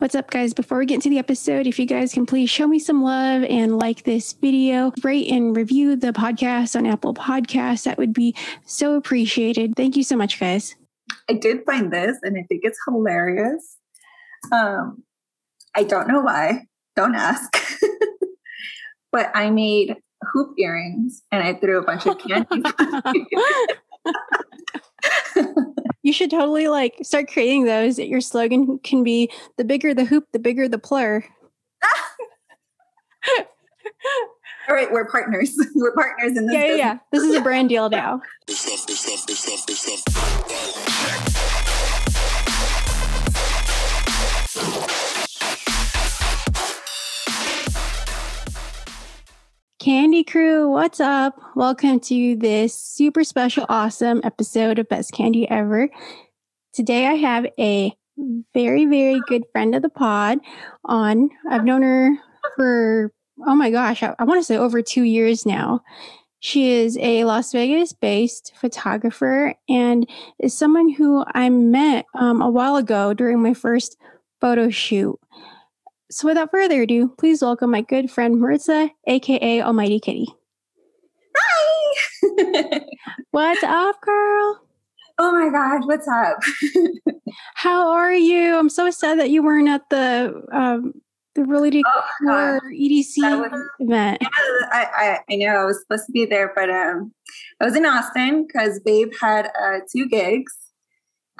What's up, guys? Before we get into the episode, if you guys can please show me some love and like this video, rate and review the podcast on Apple Podcasts, that would be so appreciated. Thank you so much, guys. I did find this and I think it's hilarious. Um, I don't know why, don't ask. but I made hoop earrings and I threw a bunch of candy. you should totally like start creating those. Your slogan can be the bigger the hoop, the bigger the plur. All right, we're partners. We're partners in this. Yeah, yeah, yeah. This is a brand deal now. Candy Crew, what's up? Welcome to this super special, awesome episode of Best Candy Ever. Today I have a very, very good friend of the pod on. I've known her for, oh my gosh, I, I want to say over two years now. She is a Las Vegas based photographer and is someone who I met um, a while ago during my first photo shoot. So without further ado, please welcome my good friend Maritza, aka Almighty Kitty. Hi! what's up, girl? Oh my gosh, what's up? How are you? I'm so sad that you weren't at the um, the Realty Oh, Core EDC was- event. Yeah, I, I, I know I was supposed to be there, but um, I was in Austin because Babe had uh, two gigs.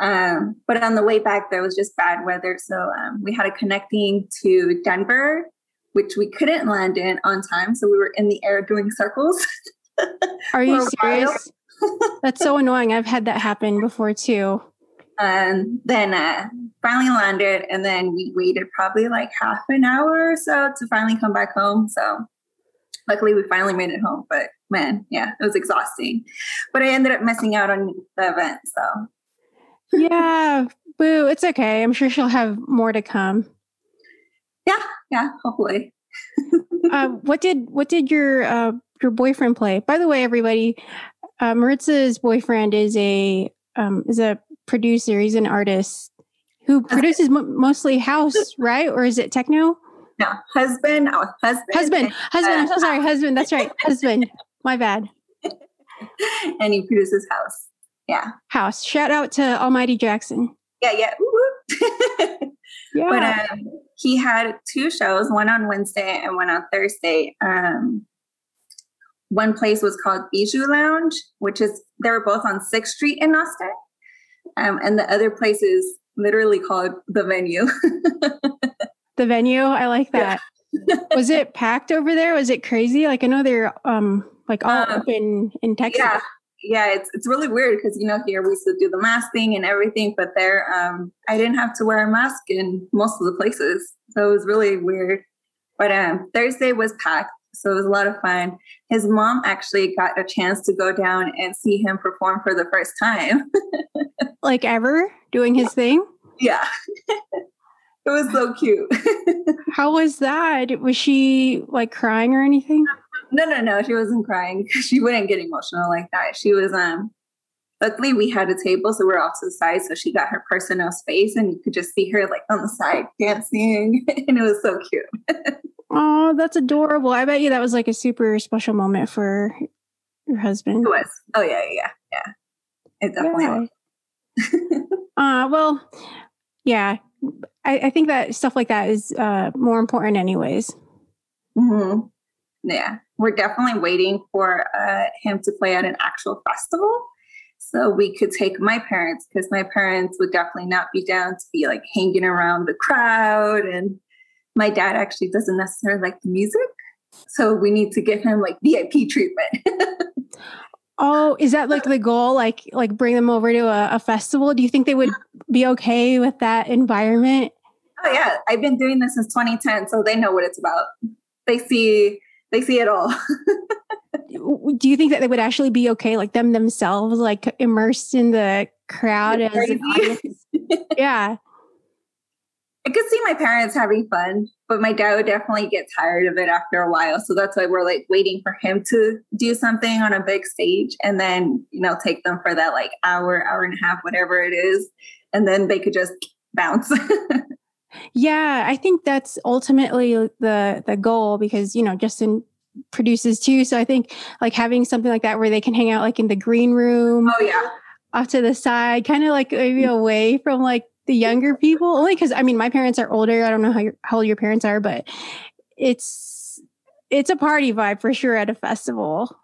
Um, but on the way back, there was just bad weather, so um, we had a connecting to Denver, which we couldn't land in on time. So we were in the air doing circles. Are you for a while. serious? That's so annoying. I've had that happen before too. and then uh, finally landed, and then we waited probably like half an hour or so to finally come back home. So luckily, we finally made it home. But man, yeah, it was exhausting. But I ended up missing out on the event. So Yeah, boo. It's okay. I'm sure she'll have more to come. yeah, yeah, hopefully. uh, what did what did your uh, your boyfriend play? By the way, everybody, uh, Maritza's boyfriend is a um, is a producer. He's an artist who produces mo- mostly house, right? Or is it techno? No, husband, oh, husband, Husband, husband. I'm so sorry, husband. That's right, husband. My bad. and he produces house. Yeah, House. Shout out to Almighty Jackson. yeah, yeah. Yeah. but um, he had two shows, one on Wednesday and one on Thursday. Um, one place was called Bijou Lounge, which is they were both on Sixth Street in Austin, um, and the other place is literally called the Venue. the venue. I like that. Was it packed over there? Was it crazy? Like I know they're um like all Um, open in Texas. yeah, yeah, it's it's really weird because you know here we used to do the mask thing and everything, but there um, I didn't have to wear a mask in most of the places, so it was really weird. But um, Thursday was packed, so it was a lot of fun. His mom actually got a chance to go down and see him perform for the first time. Like ever doing his thing. yeah, it was so cute. How was that? Was she like crying or anything? No, no, no, she wasn't crying. She wouldn't get emotional like that. She was um. Luckily, we had a table, so we we're off to the side. So she got her personal space, and you could just see her like on the side dancing, and it was so cute. Oh, that's adorable. I bet you that was like a super special moment for your husband. It was. Oh yeah, yeah, yeah. It definitely Yeah. was. Uh, well, yeah. I, I think that stuff like that is uh, more important, anyways. hmm Yeah, we're definitely waiting for uh, him to play at an actual festival, so we could take my parents because my parents would definitely not be down to be like hanging around the crowd, and my dad actually doesn't necessarily like the music, so we need to give him like VIP treatment. Oh, is that like the goal? Like, like bring them over to a, a festival? Do you think they would be okay with that environment? oh yeah, I've been doing this since 2010, so they know what it's about. They see they see it all. Do you think that they would actually be okay, like them themselves, like immersed in the crowd as an Crazy. audience? Yeah. I could see my parents having fun, but my dad would definitely get tired of it after a while. So that's why we're like waiting for him to do something on a big stage and then, you know, take them for that like hour, hour and a half, whatever it is. And then they could just bounce. Yeah, I think that's ultimately the the goal because you know Justin produces too. So I think like having something like that where they can hang out like in the green room. Oh yeah. Off to the side, kind of like maybe mm. away from like the younger people. Only because I mean my parents are older. I don't know how your, how old your parents are, but it's it's a party vibe for sure at a festival.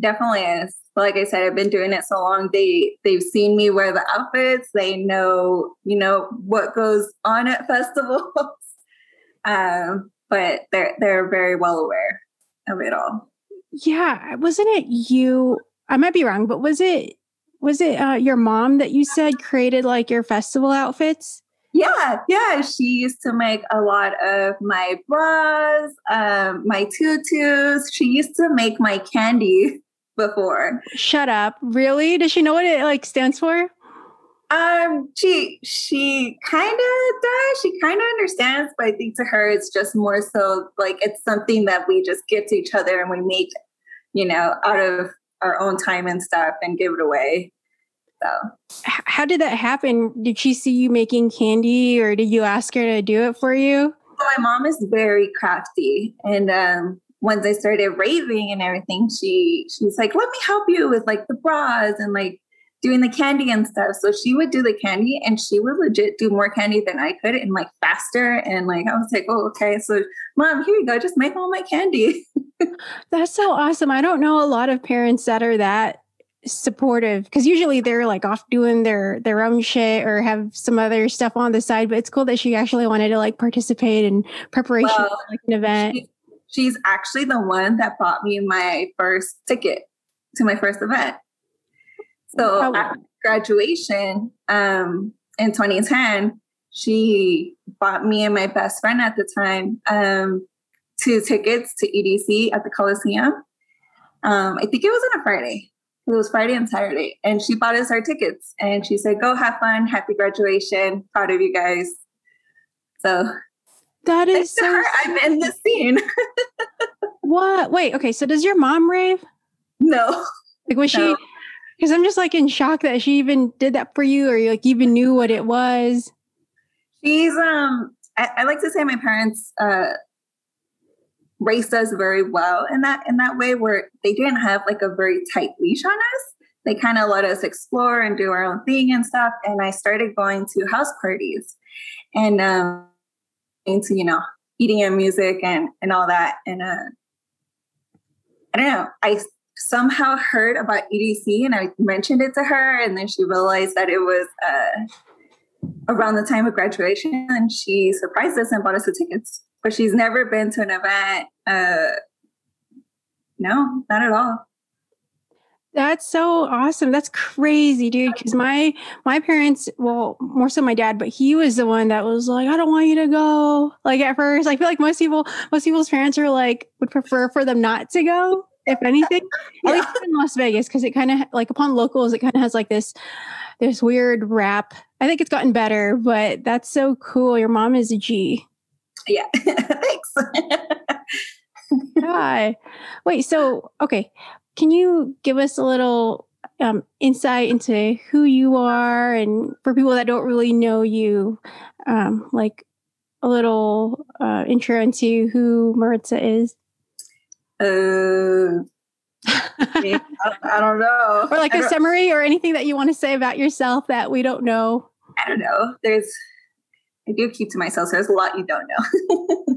Definitely is. Like I said, I've been doing it so long. They they've seen me wear the outfits. They know you know what goes on at festivals. um, but they're they're very well aware of it all. Yeah, wasn't it you? I might be wrong, but was it was it uh, your mom that you said created like your festival outfits? Yeah, yeah. She used to make a lot of my bras, um, my tutus. She used to make my candy before. Shut up. Really? Does she know what it like stands for? Um, she she kind of does. She kind of understands, but I think to her it's just more so like it's something that we just give to each other and we make, you know, out of our own time and stuff and give it away. So, how did that happen? Did she see you making candy, or did you ask her to do it for you? So my mom is very crafty, and um, once I started raving and everything, she she's like, "Let me help you with like the bras and like doing the candy and stuff." So she would do the candy, and she would legit do more candy than I could, and like faster. And like I was like, "Oh, okay." So, mom, here you go. Just make all my candy. That's so awesome. I don't know a lot of parents that are that supportive because usually they're like off doing their their own shit or have some other stuff on the side but it's cool that she actually wanted to like participate in preparation well, for like an event she, she's actually the one that bought me my first ticket to my first event so oh. after graduation um in 2010 she bought me and my best friend at the time um two tickets to edc at the coliseum um i think it was on a friday it was Friday and Saturday. And she bought us our tickets and she said, Go have fun. Happy graduation. Proud of you guys. So that is so her, I'm in the scene. what? Wait, okay. So does your mom rave? No. Like was no. she because I'm just like in shock that she even did that for you or you like even knew what it was. She's um I, I like to say my parents uh raised us very well in that in that way where they didn't have like a very tight leash on us they kind of let us explore and do our own thing and stuff and i started going to house parties and um into you know and music and and all that and uh i don't know i somehow heard about edc and i mentioned it to her and then she realized that it was uh around the time of graduation and she surprised us and bought us the tickets but she's never been to an event. Uh, no, not at all. That's so awesome. That's crazy, dude. Because my my parents, well, more so my dad, but he was the one that was like, "I don't want you to go." Like at first, I feel like most people, most people's parents are like would prefer for them not to go, if anything. yeah. At least in Las Vegas, because it kind of like upon locals, it kind of has like this this weird rap. I think it's gotten better, but that's so cool. Your mom is a G. Yeah. Thanks. Hi. Wait, so okay. Can you give us a little um, insight into who you are and for people that don't really know you, um, like a little uh, intro into who Maritza is? Uh, I, I don't know. Or like a summary or anything that you want to say about yourself that we don't know. I don't know. There's I do keep to myself, so there's a lot you don't know.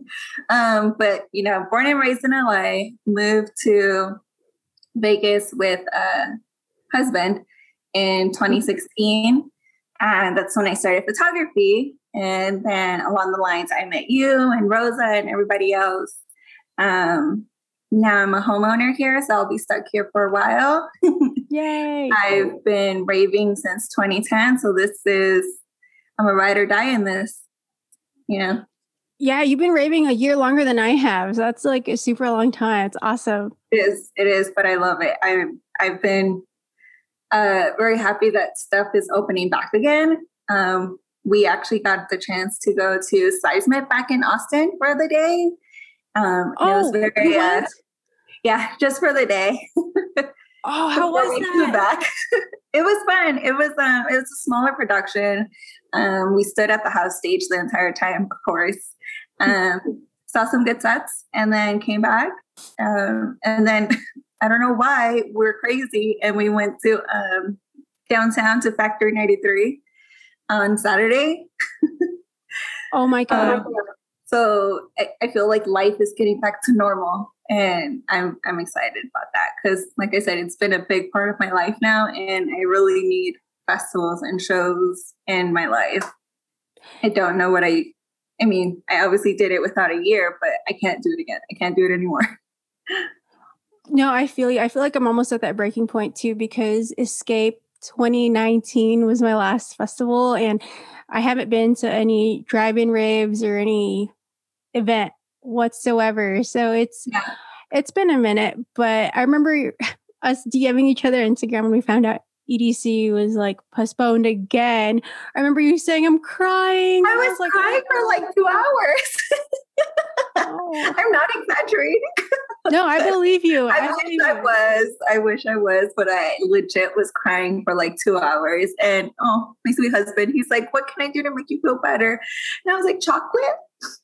um, but you know, born and raised in LA, moved to Vegas with a husband in 2016, and that's when I started photography. And then along the lines, I met you and Rosa and everybody else. Um, now I'm a homeowner here, so I'll be stuck here for a while. Yay! I've been raving since 2010, so this is I'm a ride or die in this. You know. Yeah, you've been raving a year longer than I have. So that's like a super long time. It's awesome. It is. It is, but I love it. I I've been uh, very happy that stuff is opening back again. Um, we actually got the chance to go to Seismic back in Austin for the day. Um, oh, it was oh, very, uh, yeah, just for the day. Oh, how was that? Back. it was fun. It was um it was a smaller production. Um, we stood at the house stage the entire time, of course. Um, saw some good sets and then came back. Um, and then I don't know why we're crazy and we went to um, downtown to Factory 93 on Saturday. oh my god. Um, so I, I, feel like life is getting back to normal and I'm I'm excited about that because like I said, it's been a big part of my life now and I really need festivals and shows in my life. I don't know what I I mean, I obviously did it without a year, but I can't do it again. I can't do it anymore. no, I feel you. I feel like I'm almost at that breaking point too because Escape 2019 was my last festival and I haven't been to any drive-in raves or any event whatsoever. So it's yeah. it's been a minute, but I remember us DMing each other Instagram when we found out EDC was like postponed again. I remember you saying, I'm crying. I was, I was like, crying for like two hours. oh. I'm not exaggerating. no, I believe you. I, I wish. I was. I wish I was, but I legit was crying for like two hours. And oh, my sweet husband, he's like, What can I do to make you feel better? And I was like, Chocolate?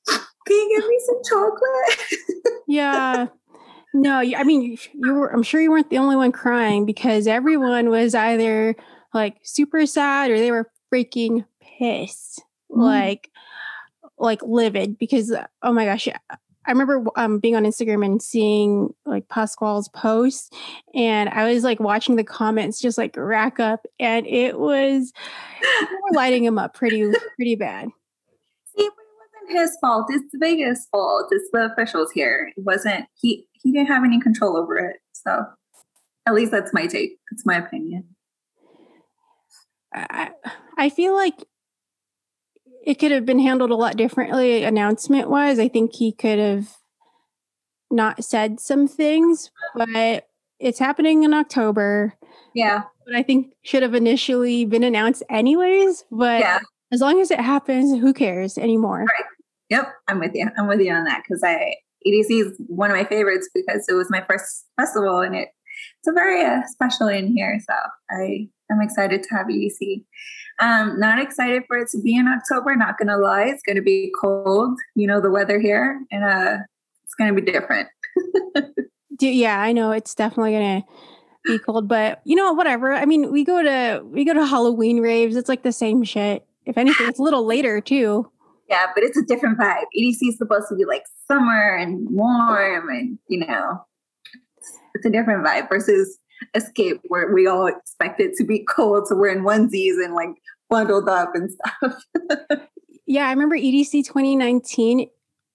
Can you give me some chocolate? yeah. No, I mean, you were, I'm sure you weren't the only one crying because everyone was either like super sad or they were freaking pissed, mm. like, like livid because, oh my gosh, I remember um, being on Instagram and seeing like Pasquale's post, and I was like watching the comments just like rack up, and it was lighting him up pretty, pretty bad. His fault. It's Vegas' fault. It's the officials here. It wasn't he he didn't have any control over it. So at least that's my take. It's my opinion. I, I feel like it could have been handled a lot differently announcement wise. I think he could have not said some things, but it's happening in October. Yeah. But I think should have initially been announced anyways. But yeah. as long as it happens, who cares anymore? Right. Yep. I'm with you. I'm with you on that because I EDC is one of my favorites because it was my first festival and it it's a very uh, special in here. So I am excited to have EDC. Um, not excited for it to be in October. Not gonna lie, it's gonna be cold. You know the weather here, and uh, it's gonna be different. yeah, I know it's definitely gonna be cold, but you know whatever. I mean, we go to we go to Halloween raves. It's like the same shit. If anything, it's a little later too. Yeah, but it's a different vibe. EDC is supposed to be like summer and warm, and you know, it's a different vibe versus Escape, where we all expect it to be cold, so we're in onesies and like bundled up and stuff. yeah, I remember EDC 2019.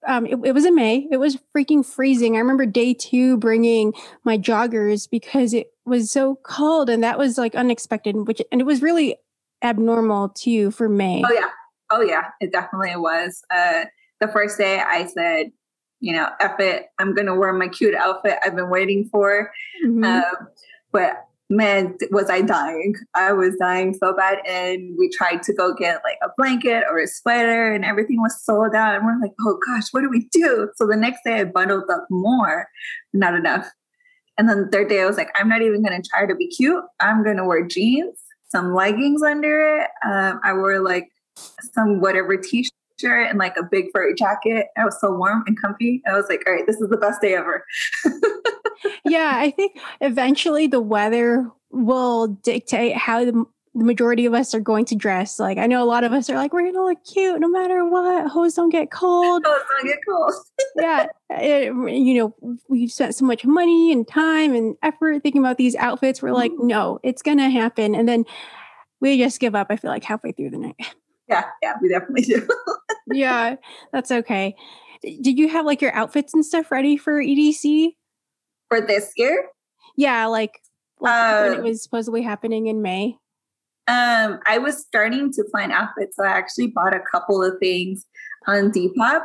Um, it, it, was in May. It was freaking freezing. I remember day two bringing my joggers because it was so cold, and that was like unexpected. Which and it was really abnormal too for May. Oh yeah, Oh yeah, it definitely was. Uh, the first day I said, you know, F it, I'm gonna wear my cute outfit I've been waiting for. Mm-hmm. Um, but man, was I dying. I was dying so bad. And we tried to go get like a blanket or a sweater and everything was sold out. And we're like, oh gosh, what do we do? So the next day I bundled up more, not enough. And then the third day I was like, I'm not even gonna try to be cute. I'm gonna wear jeans, some leggings under it. Um, I wore like some whatever t-shirt and like a big furry jacket. I was so warm and comfy. I was like, all right, this is the best day ever. yeah, I think eventually the weather will dictate how the, the majority of us are going to dress. Like I know a lot of us are like, we're gonna look cute no matter what. Hose don't get cold. Hose don't get cold. yeah, it, you know we've spent so much money and time and effort thinking about these outfits. We're like, mm-hmm. no, it's gonna happen, and then we just give up. I feel like halfway through the night. Yeah, yeah, we definitely do. yeah, that's okay. Did you have like your outfits and stuff ready for EDC? For this year? Yeah, like, like when it um was supposedly happening in May. Um, I was starting to plan outfits, so I actually bought a couple of things on Depop,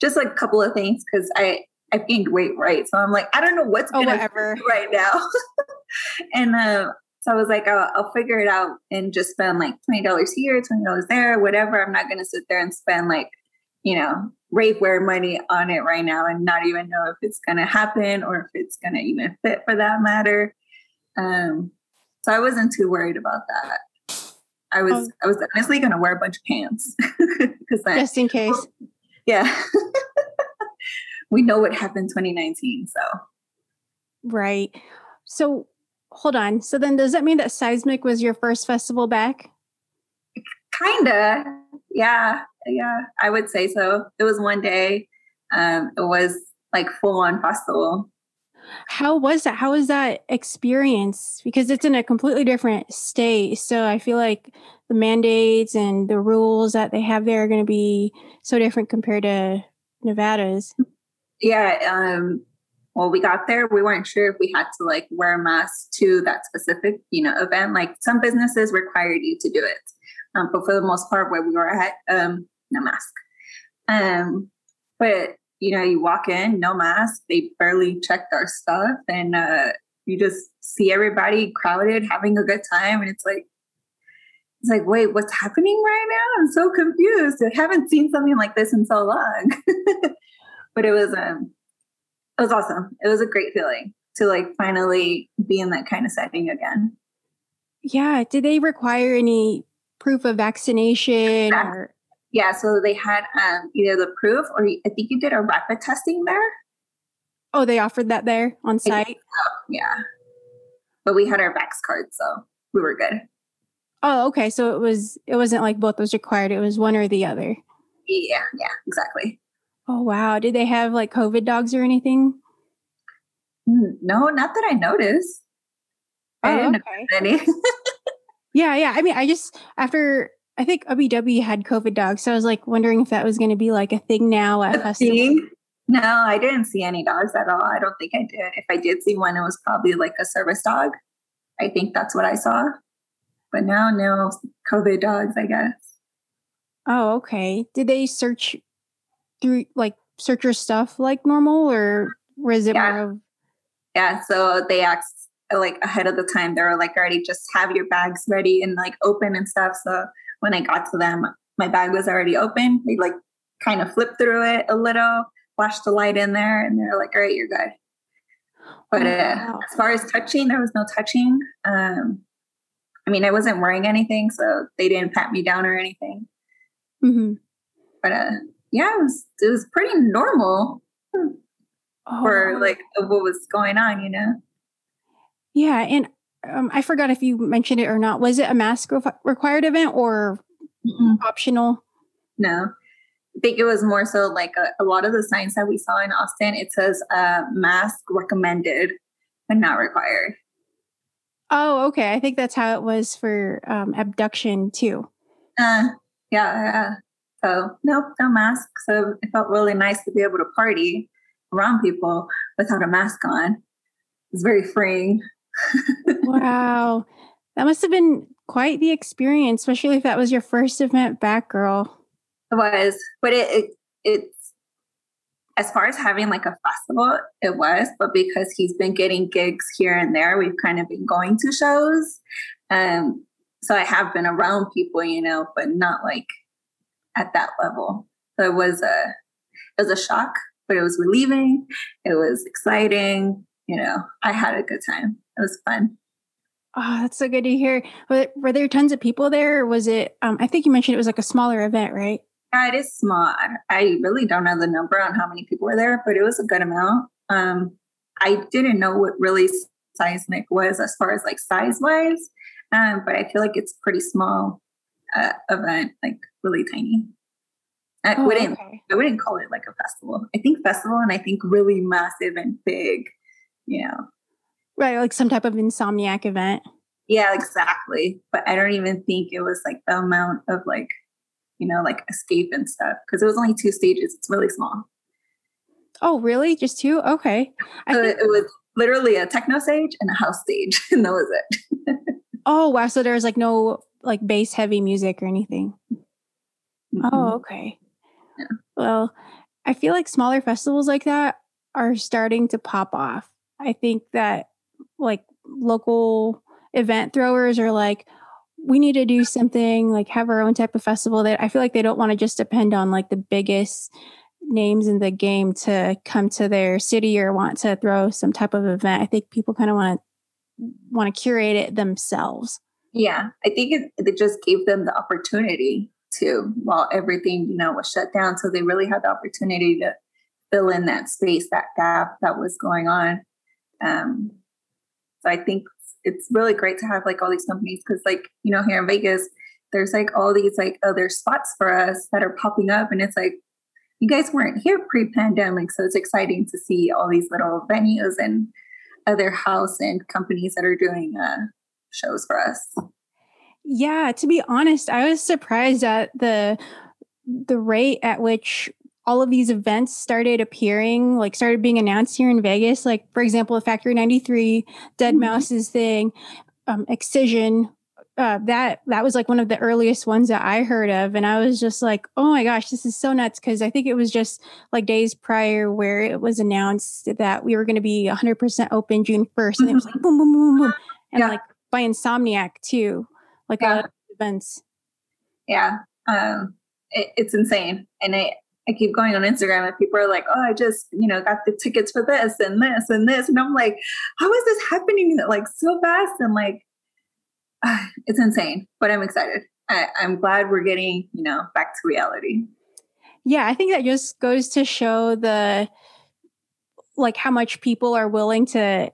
just like a couple of things because I I gained weight, right? So I'm like, I don't know what's oh, gonna whatever. right now. and uh, so I was like, I'll, I'll figure it out and just spend like $20 here, $20 there, whatever. I'm not going to sit there and spend like, you know, rave wear money on it right now and not even know if it's going to happen or if it's going to even fit for that matter. Um, so I wasn't too worried about that. I was oh. I was honestly gonna wear a bunch of pants because just in case. Yeah, we know what happened 2019, so right. So hold on. So then, does that mean that Seismic was your first festival back? Kinda, yeah, yeah. I would say so. It was one day. Um, it was like full on festival. How was that? How was that experience? Because it's in a completely different state. So I feel like the mandates and the rules that they have there are going to be so different compared to Nevada's. Yeah. Um, well, we got there, we weren't sure if we had to like wear a mask to that specific, you know, event. Like some businesses required you to do it. Um, but for the most part, where we were at, um, no mask. Um, but you know, you walk in, no mask. They barely checked our stuff, and uh, you just see everybody crowded, having a good time, and it's like, it's like, wait, what's happening right now? I'm so confused. I haven't seen something like this in so long. but it was, um, it was awesome. It was a great feeling to like finally be in that kind of setting again. Yeah. Did they require any proof of vaccination yeah. or yeah, so they had um, either the proof or I think you did a rapid testing there. Oh, they offered that there on site? yeah. But we had our Vax card, so we were good. Oh, okay. So it was it wasn't like both was required, it was one or the other. Yeah, yeah, exactly. Oh wow. Did they have like COVID dogs or anything? Mm, no, not that I noticed. Oh, I okay. any. yeah, yeah. I mean, I just after I think UBW had COVID dogs, so I was like wondering if that was going to be like a thing now at festival. No, I didn't see any dogs at all. I don't think I did. If I did see one, it was probably like a service dog. I think that's what I saw. But now, no COVID dogs, I guess. Oh, okay. Did they search through like search your stuff like normal, or was it yeah. more of? Yeah. So they asked like ahead of the time. They were like, "Already, just have your bags ready and like open and stuff." So when I got to them, my bag was already open. They like kind of flipped through it a little, flashed the light in there, and they're like, all right, you're good. But uh, as far as touching, there was no touching. Um, I mean, I wasn't wearing anything, so they didn't pat me down or anything. Mm-hmm. But uh, yeah, it was it was pretty normal oh. for like what was going on, you know. Yeah, and um, I forgot if you mentioned it or not. Was it a mask re- required event or mm optional? No, I think it was more so like a, a, lot of the signs that we saw in Austin. It says uh, mask recommended, but not required. Oh, okay. I think that's how it was for um, abduction too. Uh, yeah, yeah. So nope, no mask. So it felt really nice to be able to party around people without a mask on. It's very freeing wow. That must have been quite the experience, especially if that was your first event back, girl. It was, but it, it it's as far as having like a festival, it was, but because he's been getting gigs here and there, we've kind of been going to shows. Um, so I have been around people, you know, but not like at that level. So it was a it was a shock, but it was relieving. It was exciting. You know, I had a good time it was fun. Oh, that's so good to hear. Were, were there tons of people there? Or was it, um, I think you mentioned it was like a smaller event, right? Yeah, it is small. I really don't know the number on how many people were there, but it was a good amount. Um, I didn't know what really seismic was as far as like size wise, um, but I feel like it's pretty small uh, event, like really tiny. I oh, wouldn't okay. I wouldn't call it like a festival. I think festival and I think really massive and big, you know, Right, like some type of insomniac event. Yeah, exactly. But I don't even think it was like the amount of like, you know, like escape and stuff because it was only two stages. It's really small. Oh, really? Just two? Okay. So think- it was literally a techno stage and a house stage, and that was it. oh wow! So there's like no like bass heavy music or anything. Mm-hmm. Oh, okay. Yeah. Well, I feel like smaller festivals like that are starting to pop off. I think that like local event throwers are like we need to do something like have our own type of festival that I feel like they don't want to just depend on like the biggest names in the game to come to their city or want to throw some type of event. I think people kind of want to want to curate it themselves. Yeah, I think it, it just gave them the opportunity to while everything you know was shut down, so they really had the opportunity to fill in that space, that gap that was going on. Um, so I think it's really great to have like all these companies because like you know here in Vegas, there's like all these like other spots for us that are popping up, and it's like you guys weren't here pre-pandemic, so it's exciting to see all these little venues and other house and companies that are doing uh, shows for us. Yeah, to be honest, I was surprised at the the rate at which all of these events started appearing, like started being announced here in Vegas. Like, for example, the Factory 93, Dead mm-hmm. Mouse's thing, um, Excision. Uh, that that was like one of the earliest ones that I heard of, and I was just like, "Oh my gosh, this is so nuts!" Because I think it was just like days prior where it was announced that we were going to be 100% open June 1st, and it was like boom, boom, boom, boom, and yeah. like by Insomniac too, like yeah. events. Yeah, um, it, it's insane, and I I keep going on Instagram and people are like, oh, I just, you know, got the tickets for this and this and this. And I'm like, how is this happening like so fast? And like, uh, it's insane, but I'm excited. I, I'm glad we're getting, you know, back to reality. Yeah, I think that just goes to show the, like how much people are willing to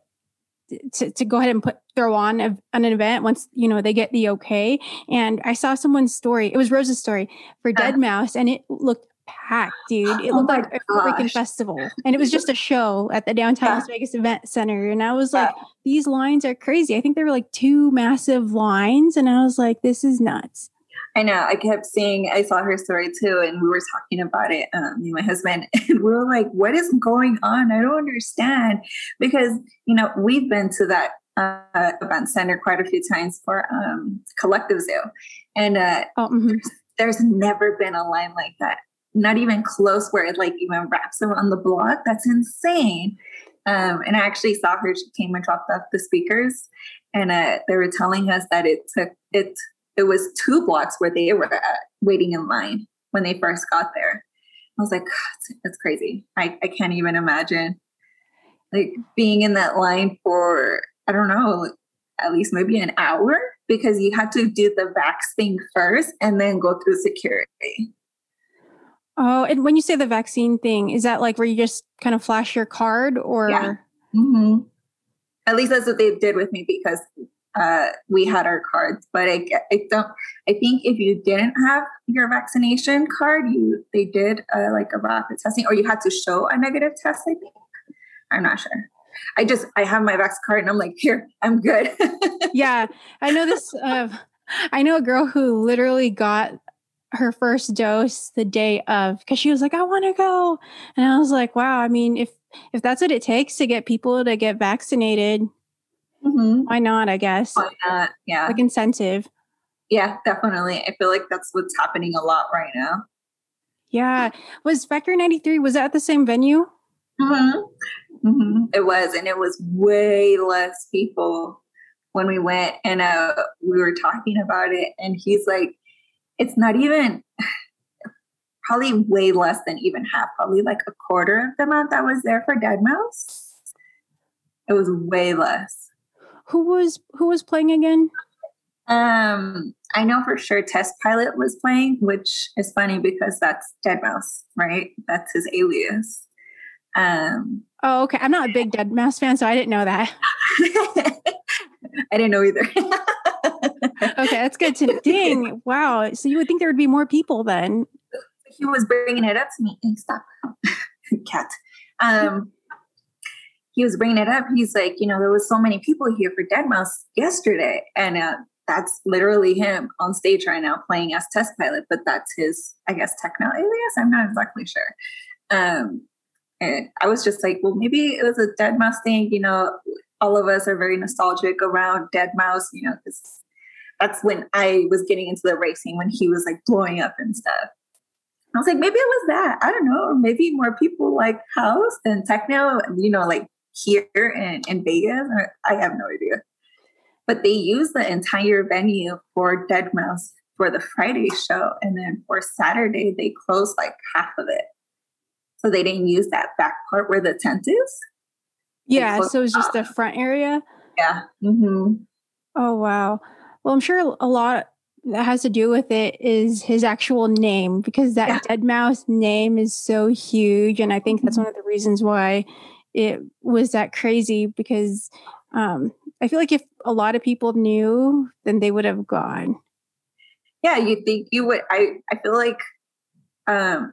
to, to go ahead and put throw on a, an event once you know they get the okay and i saw someone's story it was rose's story for deadmau5 and it looked packed, dude. It oh looked oh like a freaking festival. And it was just a show at the downtown yeah. Las Vegas Event Center. And I was like, yeah. these lines are crazy. I think there were like two massive lines. And I was like, this is nuts. I know. I kept seeing, I saw her story too, and we were talking about it, um, me and my husband, and we were like, what is going on? I don't understand. Because, you know, we've been to that uh, event center quite a few times for um, Collective Zoo. And uh, oh, mm-hmm. there's, there's never been a line like that not even close where it like even wraps around the block. That's insane. Um, and I actually saw her. She came and dropped off the speakers, and uh, they were telling us that it took it. It was two blocks where they were uh, waiting in line when they first got there. I was like, that's crazy. I, I can't even imagine like being in that line for I don't know, at least maybe an hour because you had to do the vax thing first and then go through security. Oh, and when you say the vaccine thing, is that like where you just kind of flash your card or? Yeah. Mm-hmm. At least that's what they did with me because uh, we had our cards. But I, I don't. I think if you didn't have your vaccination card, you they did uh, like a rapid testing, or you had to show a negative test. I think. I'm not sure. I just I have my vax card and I'm like, here, I'm good. yeah, I know this. Uh, I know a girl who literally got her first dose the day of because she was like, I want to go. And I was like, wow, I mean, if if that's what it takes to get people to get vaccinated, mm-hmm. why not? I guess. Why not? Yeah. Like incentive. Yeah, definitely. I feel like that's what's happening a lot right now. Yeah. Was Factory 93, was that at the same venue? Mm-hmm. Mm-hmm. It was, and it was way less people when we went and uh, we were talking about it. And he's like, it's not even probably way less than even half, probably like a quarter of the amount that was there for deadmau5. It was way less. Who was who was playing again? Um, I know for sure Test Pilot was playing, which is funny because that's deadmau5, right? That's his alias. Um, oh, okay. I'm not a big deadmau5 fan, so I didn't know that. I didn't know either. okay, that's good to ding. Wow. So you would think there would be more people then. He was bringing it up to me. Hey, stop, cat. Um, he was bringing it up. He's like, you know, there was so many people here for deadmau5 yesterday, and uh, that's literally him on stage right now playing as Test Pilot. But that's his, I guess, techno alias. I'm not exactly sure. Um, and I was just like, well, maybe it was a deadmau5 thing. You know, all of us are very nostalgic around deadmau5. You know, because that's when I was getting into the racing when he was like blowing up and stuff. I was like, maybe it was that. I don't know. Maybe more people like house than techno, you know, like here in, in Vegas. I have no idea. But they used the entire venue for deadmau5 for the Friday show. And then for Saturday, they closed like half of it. So they didn't use that back part where the tent is. Yeah. So it was just the front area. Yeah. Mm-hmm. Oh wow. Well, I'm sure a lot that has to do with it is his actual name because that Yeah. deadmau5 name is so huge, and I think that's Mhm. one of the reasons why it was that crazy. Because um, I feel like if a lot of people knew, then they would have gone. Yeah, you think you would I I feel like um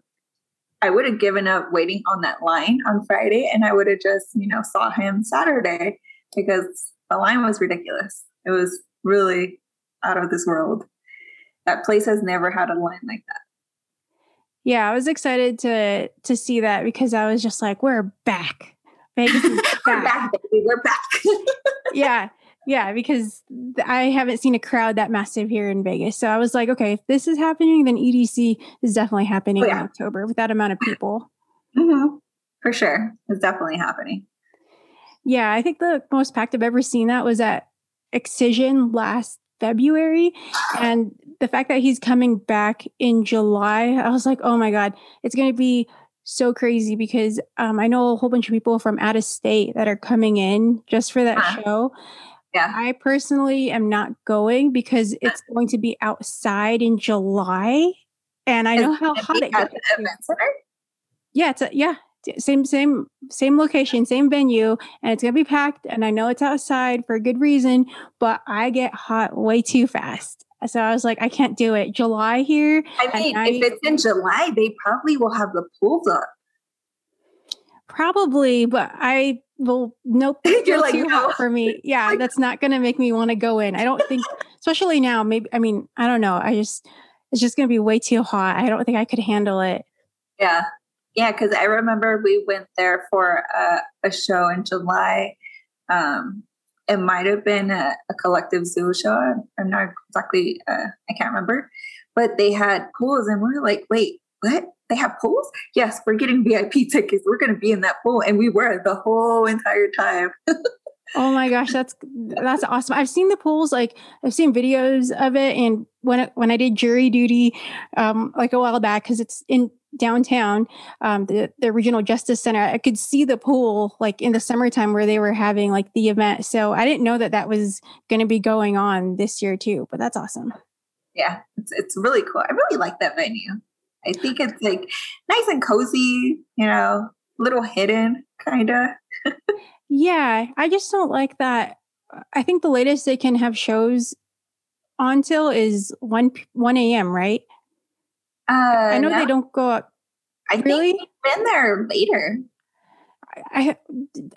I would have given up waiting on that line on Friday and I would have just, you know, saw him Saturday because the line was ridiculous. It was really out of this world. That place has never had a line like that. Yeah, I was excited to to see that because I was just like, we're back. Vegas is We're back. back, baby. We're back. yeah yeah because i haven't seen a crowd that massive here in vegas so i was like okay if this is happening then edc is definitely happening Oh, in october with that amount of people Mhm. For sure. It's definitely happening. yeah i think the most packed i've ever seen that was at excision last february and the fact that he's coming back in july i was like oh my god it's going to be so crazy because um, i know a whole bunch of people from out of state that are coming in just for that Huh. show Yeah. I personally am not going because uh it's going to be outside in July, and I know how hot it gets. the here. event. Yeah, it's a, yeah, same same same location, same venue, and it's gonna be packed. And I know it's outside for a good reason, but I get hot way too fast. So I was like, I can't do it. July here, I mean, if it's in July, they probably will have the pools up. probably, but I will nope. You're like, too "No." hot for me. Yeah, Like- that's not gonna make me want to go in. I don't think, especially now. Maybe I mean, I don't know. I just it's just gonna be way too hot. I don't think I could handle it. Yeah. Yeah, because I remember we went there for a, a show in July. Um, it might have been a, a collective zoo show. I'm, I'm not exactly, uh, I can't remember, but they had pools, and we were like, wait, what? They have pools? Yes, we're getting VIP tickets. We're going to be in that pool. And we were the whole entire time. Oh my gosh, that's that's awesome. I've seen the pools, like I've seen videos of it, and when it, when I did jury duty, um, like a while back, because it's in downtown, um, the the regional justice center, I could see the pool like in the summertime where they were having like the event. So I didn't know that that was going to be going on this year too. But that's awesome. Yeah, it's, it's really cool. I really like that venue. I think it's like nice and cozy, you know, little hidden kind of. Yeah, I just don't like that. I think the latest they can have shows until is one one a.m. Right? Uh, I know no, they don't go up I really. think been there later. I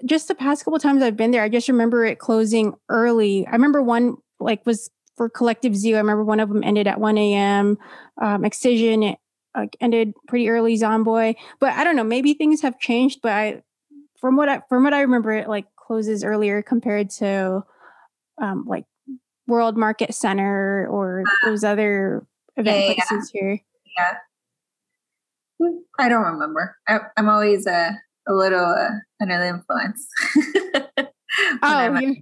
just the past couple times I've been there, I just remember it closing early. I remember one like was for Collective Zoo. I remember one of them ended at 1 a.m. Um, Excision uh, ended pretty early. Zomboy, but I don't know. Maybe things have changed. But I, from what I from what I remember, it like closes earlier compared to um, like World Market Center or those other event Yeah, yeah, yeah. places here. Yeah. I don't remember. I, I'm always uh, a little uh, under the influence. Oh, you're,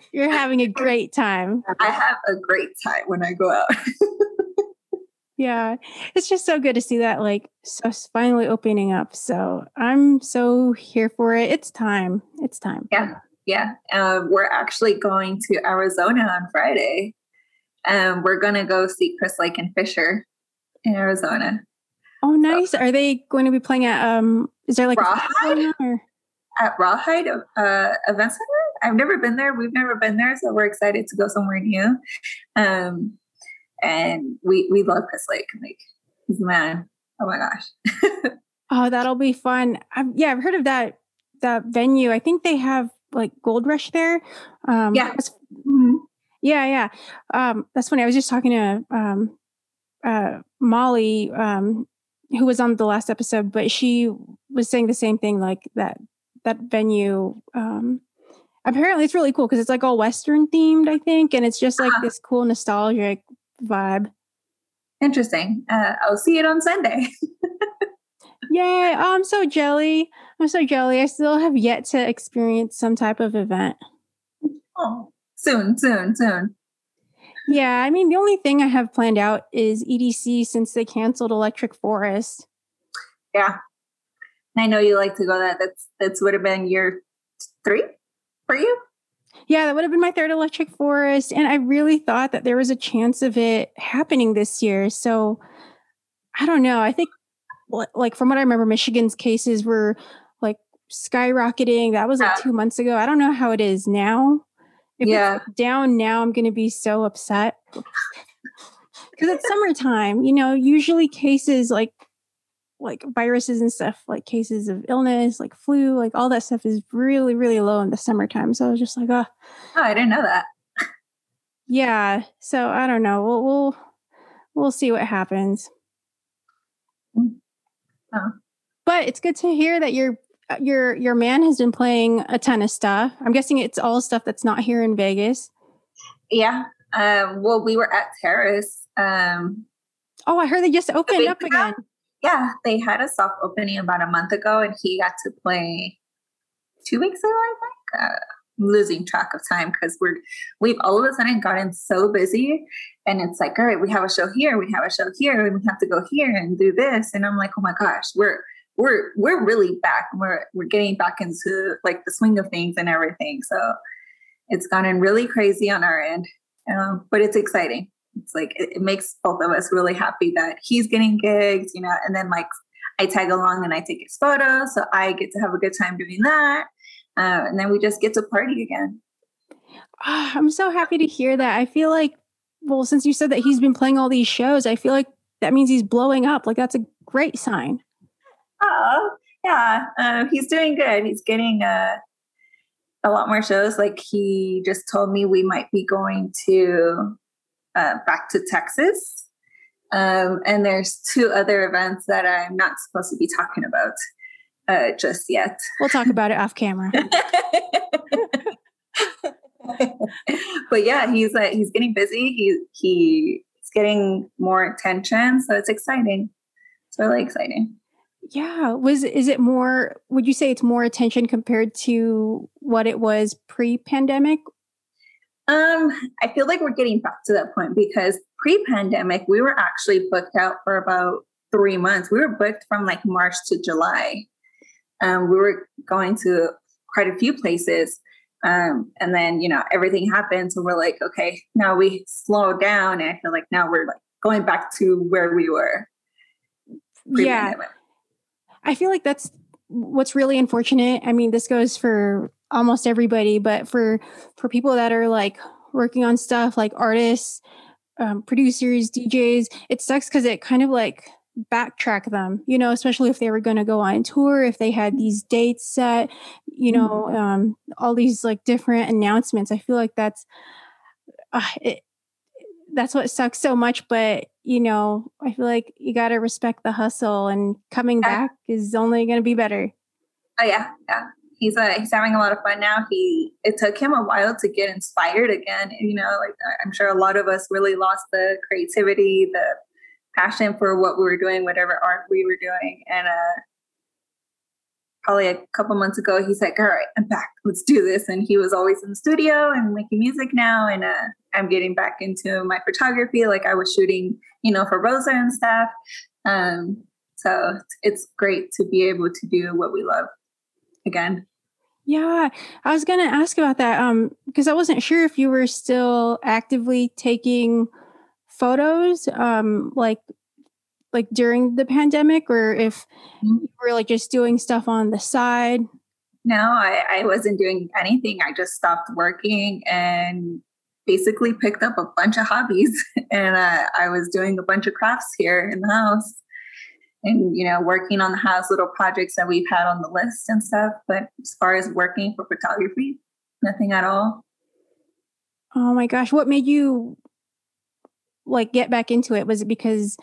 you're having a great time. I have a great time when I go out. Yeah, it's just so good to see that like so finally opening up. So I'm so here for it. It's time. It's time. Yeah. yeah, um, we're actually going to Arizona on Friday. Um, we're gonna go see Chris Lake and Fisher in Arizona Oh, nice. Are they going to be playing at um? Is there like Rawhide? at Rawhide uh, Event Center. I've never been there. We've never been there, so we're excited to go somewhere new. Um, and we we love Chris Lake. Like he's the man. Oh my gosh. Oh, that'll be fun. I've, yeah, I've heard of that that venue. I think they have like Gold Rush there. Um, Yeah. Mhm. yeah, yeah. Um, that's funny. I was just talking to um, uh, Molly, um, who was on the last episode, but she was saying the same thing. Like that that venue. Um, apparently, it's really cool because it's like all Western themed. I think, and it's just like Uh-huh. this cool nostalgic vibe. Interesting. Uh, I'll see it on Sunday. Yay! Oh, I'm so jelly. I'm so jelly. I still have yet to experience some type of event. oh, soon, soon, soon. Yeah, I mean, the only thing I have planned out is EDC since they canceled Electric Forest. Yeah. I know you like to go that. That's that's would have been year three. for you? Yeah, that would have been my third electric forest. And I really thought that there was a chance of it happening this year. So I don't know. I think, like, from what I remember, Michigan's cases were like skyrocketing. That was like two months ago. I don't know how it is now. If yeah. it's down now, I'm going to be so upset. Because it's summertime, you know, usually cases like like viruses and stuff, like cases of illness, like flu, like all that stuff is really, really low in the summertime. So I was just like, oh, oh I didn't know that. yeah. So I don't know. We'll we'll we'll see what happens. Mm. Oh. But it's good to hear that your uh, your your man has been playing a ton of stuff. I'm guessing it's all stuff that's not here in Vegas. Yeah. Um, well, we were at Terrace. Um, oh, I heard they just opened up again yeah, they had a soft opening about a month ago, and he got to play two weeks ago, I think. Uh, losing track of time because we're we've all of a sudden gotten so busy and it's like all right we have a show here we have a show here and we have to go here and do this and i'm like oh my gosh we're we're we're really back we're we're getting back into like the swing of things and everything so it's gotten really crazy on our end um, but it's exciting it's like it, it, makes both of us really happy that he's getting gigs, you know, and then like I tag along and I take his photos, so I get to have a good time doing that, uh, and then we just get to party again. Oh, I'm so happy to hear that. I feel like, well, since you said that he's been playing all these shows, I feel like that means he's blowing up. Like that's a great sign. Oh yeah, uh, he's doing good. He's getting uh, a lot more shows. Like he just told me we might be going to uh, back to Texas. Um, and there's two other events that I'm not supposed to be talking about uh, just yet. We'll talk about it off camera. but yeah, he's uh, he's getting busy. He he's getting more attention, so it's exciting. It's really exciting. Yeah, was is it more? Would you say it's more attention compared to what it was pre-pandemic, um, I feel like we're getting back to that point because pre-pandemic, we were actually booked out for about three months. We were booked from like March to July. Um, we were going to quite a few places. Um, and then, you know, everything happened. So we're like, okay, now we slow down. And I feel like now we're like going back to where we were. Yeah. I feel like that's what's really unfortunate. I mean, this goes for almost everybody, but for for people that are like working on stuff like artists, um, producers, DJs, it sucks because it kind of like backtrack them, you know, especially if they were going to go on tour, if they had these dates set, you know, mm-hmm. um, all these like different announcements. I feel like that's uh, it, that's what sucks so much. But you know, I feel like you got to respect the hustle, and coming back is only going to be better. Oh yeah, yeah he's uh, he's having a lot of fun now. He it took him a while to get inspired again. You know, like I'm sure a lot of us really lost the creativity, the passion for what we were doing, whatever art we were doing, and uh, probably a couple months ago, he's like, "All right, I'm back. Let's do this." And he was always in the studio and making music now, and uh, I'm getting back into my photography. Like I was shooting, you know, for Rosa and stuff. Um, so it's great to be able to do what we love again. Yeah, I was gonna ask about that um because I wasn't sure if you were still actively taking photos um like like during the pandemic or if mm-hmm. you were like just doing stuff on the side. No, I, I wasn't doing anything. I just stopped working and basically picked up a bunch of hobbies and uh, I was doing a bunch of crafts here in the house and you know working on the house little projects that we've had on the list and stuff but as far as working for photography nothing at all. Oh my gosh what made you like get back into it? Was it because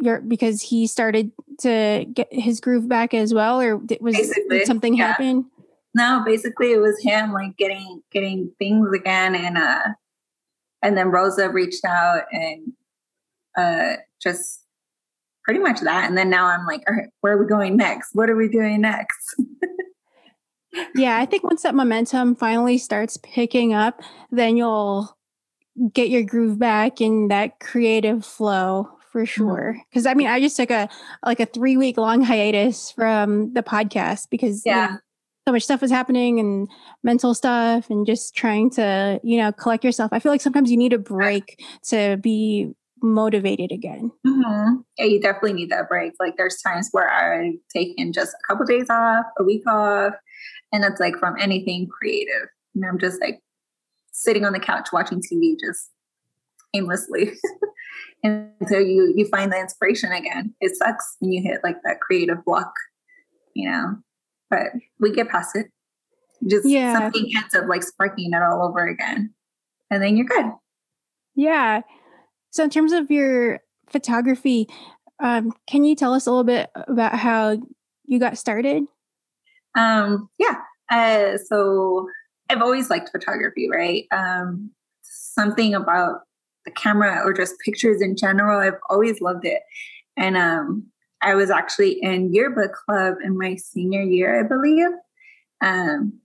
you're because he started to get his groove back as well or was did something yeah. happen? No basically it was him like getting getting things again and uh and then rosa reached out and uh just pretty much that. And then now I'm like, all right, where are we going next? What are we doing next? yeah, I think once that momentum finally starts picking up, then you'll get your groove back in that creative flow for mm-hmm. sure. Because I mean, I just took a like a three week long hiatus from the podcast because yeah. You know, so much stuff was happening and mental stuff and just trying to, you know, collect yourself. I feel like sometimes you need a break to be motivated again. Mm-hmm. Yeah, you definitely need that break. Like there's times where I've taken just a couple days off, a week off, and it's like from anything creative. And I'm just like sitting on the couch watching TV just aimlessly until you you find the inspiration again. It sucks when you hit like that creative block, you know, but we get past it. Just yeah. something ends up like sparking it all over again, and then you're good. Yeah. So in terms of your photography, um, can you tell us a little bit about how you got started? Um, yeah. Uh, so I've always liked photography, right? Um, something about the camera or just pictures in general, I've always loved it. And um, I was actually in yearbook club in my senior year, I believe. Um,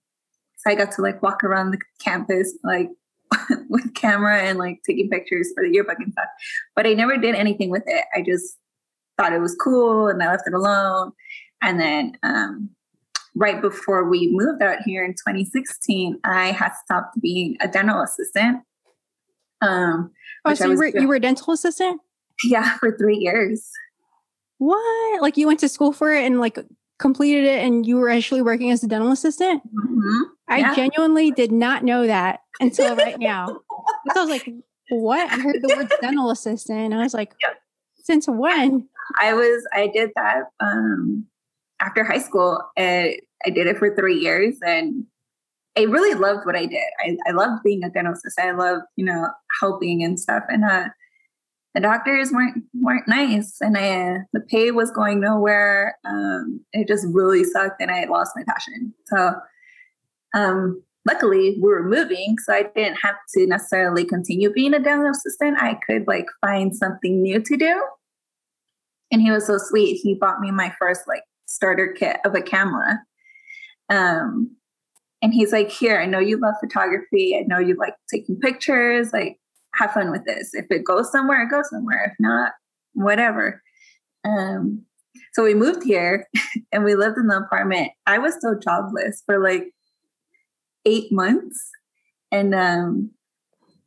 so I got to like walk around the campus, like with camera and like taking pictures for the yearbook and stuff. But I never did anything with it. I just thought it was cool and I left it alone. And then um, right before we moved out here in 2016, I had stopped being a dental assistant. Um, oh, so you were, you were a dental assistant? Yeah, for three years. What? Like you went to school for it and like completed it and you were actually working as a dental assistant? Mm-hmm. I yeah. genuinely did not know that until right now. so I was like, what? I heard the word dental assistant. And I was like, yeah. since when? I was, I did that um, after high school. I did it for three years and I really loved what I did. I, I loved being a dental assistant. I loved, you know, helping and stuff. And uh, the doctors weren't weren't nice, and I the pay was going nowhere. Um, it just really sucked, and I lost my passion. So, um, luckily, we were moving, so I didn't have to necessarily continue being a dental assistant. I could like find something new to do. And he was so sweet. He bought me my first like starter kit of a camera. Um, and he's like, "Here, I know you love photography. I know you like taking pictures. Like, have fun with this. If it goes somewhere, it goes somewhere. If not, whatever. Um, so we moved here and we lived in the apartment. I was still jobless for like eight months. And um,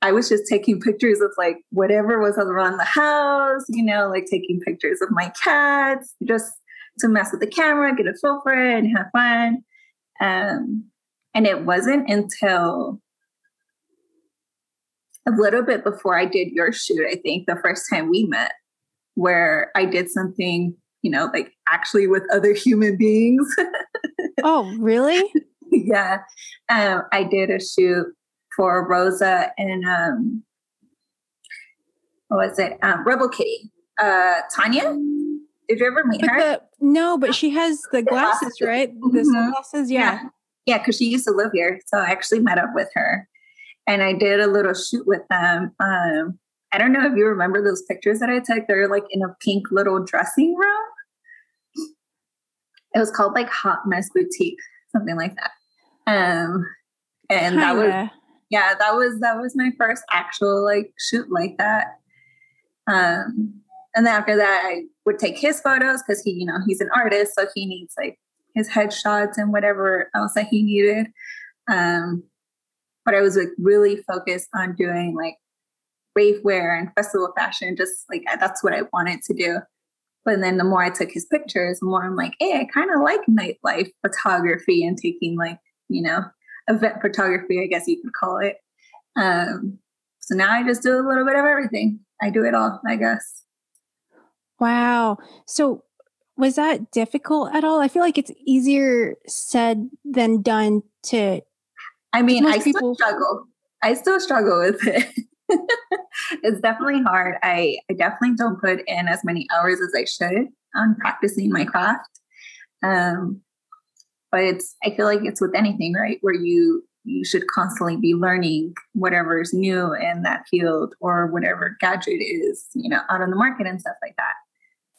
I was just taking pictures of like whatever was around the house, you know, like taking pictures of my cats, just to mess with the camera, get a feel for it, and have fun. Um, and it wasn't until a little bit before I did your shoot, I think the first time we met, where I did something, you know, like actually with other human beings. oh, really? yeah. Um, I did a shoot for Rosa and um, what was it? Um, Rebel Kitty. Uh, Tanya? Did you ever meet but her? The, no, but she has the glasses, right? The mm-hmm. sunglasses, yeah. Yeah, because yeah, she used to live here. So I actually met up with her and I did a little shoot with them. Um, I don't know if you remember those pictures that I took. They're like in a pink little dressing room. It was called like Hot Mess Boutique, something like that. Um, and Kinda. that was yeah, that was that was my first actual like shoot like that. Um, and then after that, I would take his photos because he, you know, he's an artist, so he needs like his headshots and whatever else that he needed. Um, but I was like really focused on doing like rave wear and festival fashion, just like that's what I wanted to do. But then the more I took his pictures, the more I'm like, hey, I kind of like nightlife photography and taking like, you know, event photography, I guess you could call it. Um, so now I just do a little bit of everything. I do it all, I guess. Wow. So was that difficult at all? I feel like it's easier said than done to I mean, I people... still struggle. I still struggle with it. it's definitely hard. I, I definitely don't put in as many hours as I should on practicing my craft. Um, but it's I feel like it's with anything, right? Where you you should constantly be learning whatever is new in that field or whatever gadget is, you know, out on the market and stuff like that.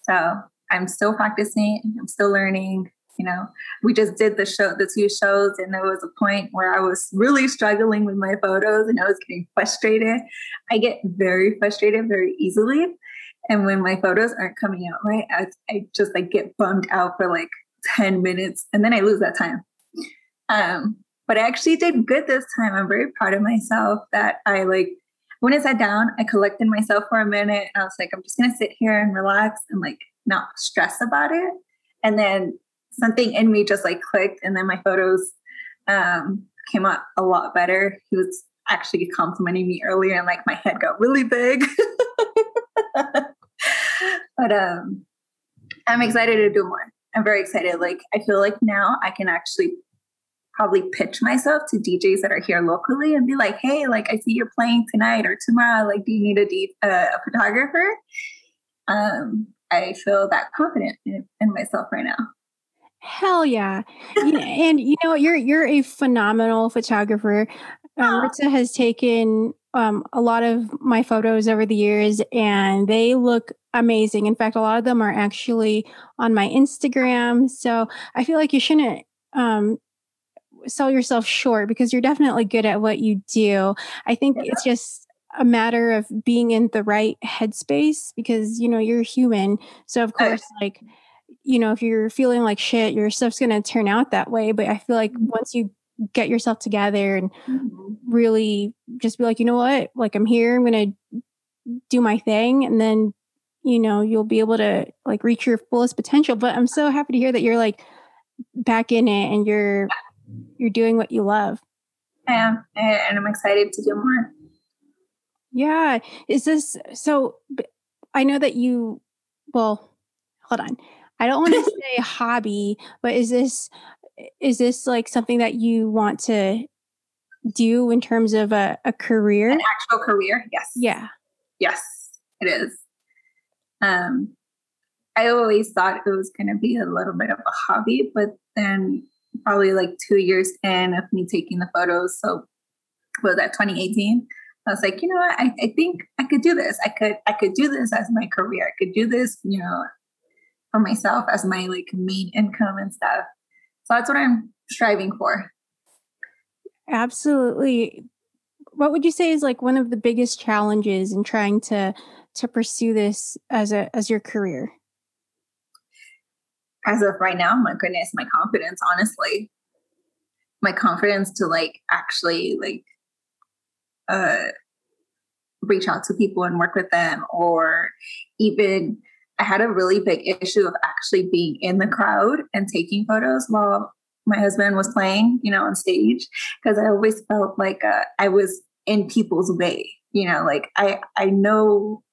So I'm still practicing, I'm still learning you know we just did the show the two shows and there was a point where i was really struggling with my photos and i was getting frustrated i get very frustrated very easily and when my photos aren't coming out right i, I just like get bummed out for like 10 minutes and then i lose that time Um, but I actually did good this time. I'm very proud of myself that I like when I sat down, I collected myself for a minute and I was like, I'm just gonna sit here and relax and like not stress about it. And then something in me just like clicked and then my photos um came out a lot better. He was actually complimenting me earlier and like my head got really big. but um I'm excited to do more. I'm very excited. Like I feel like now I can actually probably pitch myself to DJs that are here locally and be like, "Hey, like I see you're playing tonight or tomorrow. Like, do you need a, D- uh, a photographer?" Um, I feel that confident in, in myself right now. Hell yeah! and you know you're you're a phenomenal photographer. Um, Ritza has taken um, a lot of my photos over the years, and they look amazing. In fact, a lot of them are actually on my Instagram. So I feel like you shouldn't um, sell yourself short because you're definitely good at what you do. I think yeah. it's just a matter of being in the right headspace because you know you're human. So of course, like you know, if you're feeling like shit, your stuff's gonna turn out that way. But I feel like mm-hmm. once you get yourself together and mm-hmm. really just be like, you know what, like I'm here, I'm gonna do my thing, and then you know you'll be able to like reach your fullest potential. But I'm so happy to hear that you're like back in it and you're you're doing what you love. I am, and I'm excited to do more. Yeah. Is this so? I know that you, well, hold on. I don't want to say hobby, but is this is this like something that you want to do in terms of a, a career? An actual career, yes. Yeah. Yes, it is. Um, I always thought it was going to be a little bit of a hobby, but then probably like two years in of me taking the photos. So was that 2018? I was like, you know what? I, I think I could do this. I could I could do this as my career. I could do this, you know, for myself as my like main income and stuff. So that's what I'm striving for. Absolutely. What would you say is like one of the biggest challenges in trying to to pursue this as a as your career? as of right now, my goodness, my confidence, honestly, my confidence to like actually like uh reach out to people and work with them or even I had a really big issue of actually being in the crowd and taking photos while my husband was playing, you know, on stage because I always felt like uh, I was in people's way, you know, like I I know